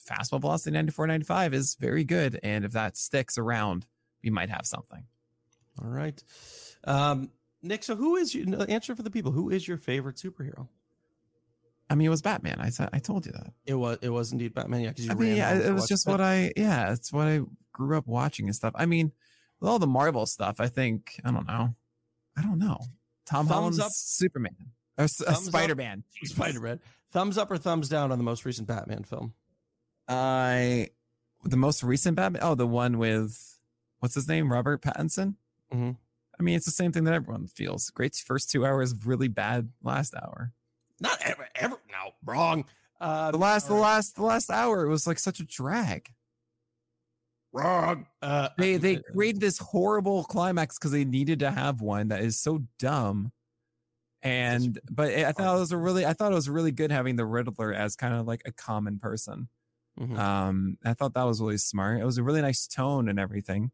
fastball velocity 94 95 is very good. And if that sticks around, we might have something. all right um nick so who is your answer for the people who is your favorite superhero I mean, it was Batman. I said, I told you that. it was it was indeed batman yeah because you I mean, yeah, it was just that. what I, yeah, it's what I grew up watching and stuff. I mean, with all the Marvel stuff, I think, I don't know. I don't know. Tom Thumbs Holland's up. Superman or uh, Spider-Man. spider-man thumbs up or thumbs down on the most recent batman film I, the most recent Batman. Oh, the one with, what's his name? Robert Pattinson. Mhm. I mean, it's the same thing that everyone feels. Great first two hours, really bad last hour. not ever wrong uh The last, the last, the last hour, it was like such a drag. wrong uh They they uh, created this horrible climax because they needed to have one that is so dumb. And but I thought it was a really, I thought it was really good having the Riddler as kind of like a common person. mhm. Um, I thought that was really smart. It was a really nice tone and everything.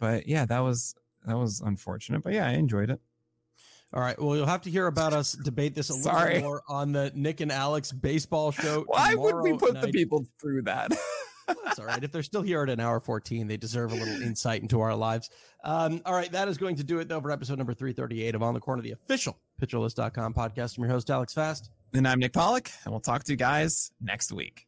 But yeah, that was that was unfortunate. But yeah, I enjoyed it. All right. Well, you'll have to hear about us debate this a little Sorry. bit more on the Nick and Alex baseball show. [laughs] Why would we put the people through that? That's all right. If they're still here at an hour 14, they deserve a little [laughs] insight into our lives. Um, all right. That is going to do it, though, for episode number 338 of On the Corner, the official pitcherlist.com podcast. I'm your host, Alex Fast. and I'm Nick Pollack, and we'll talk to you guys next week.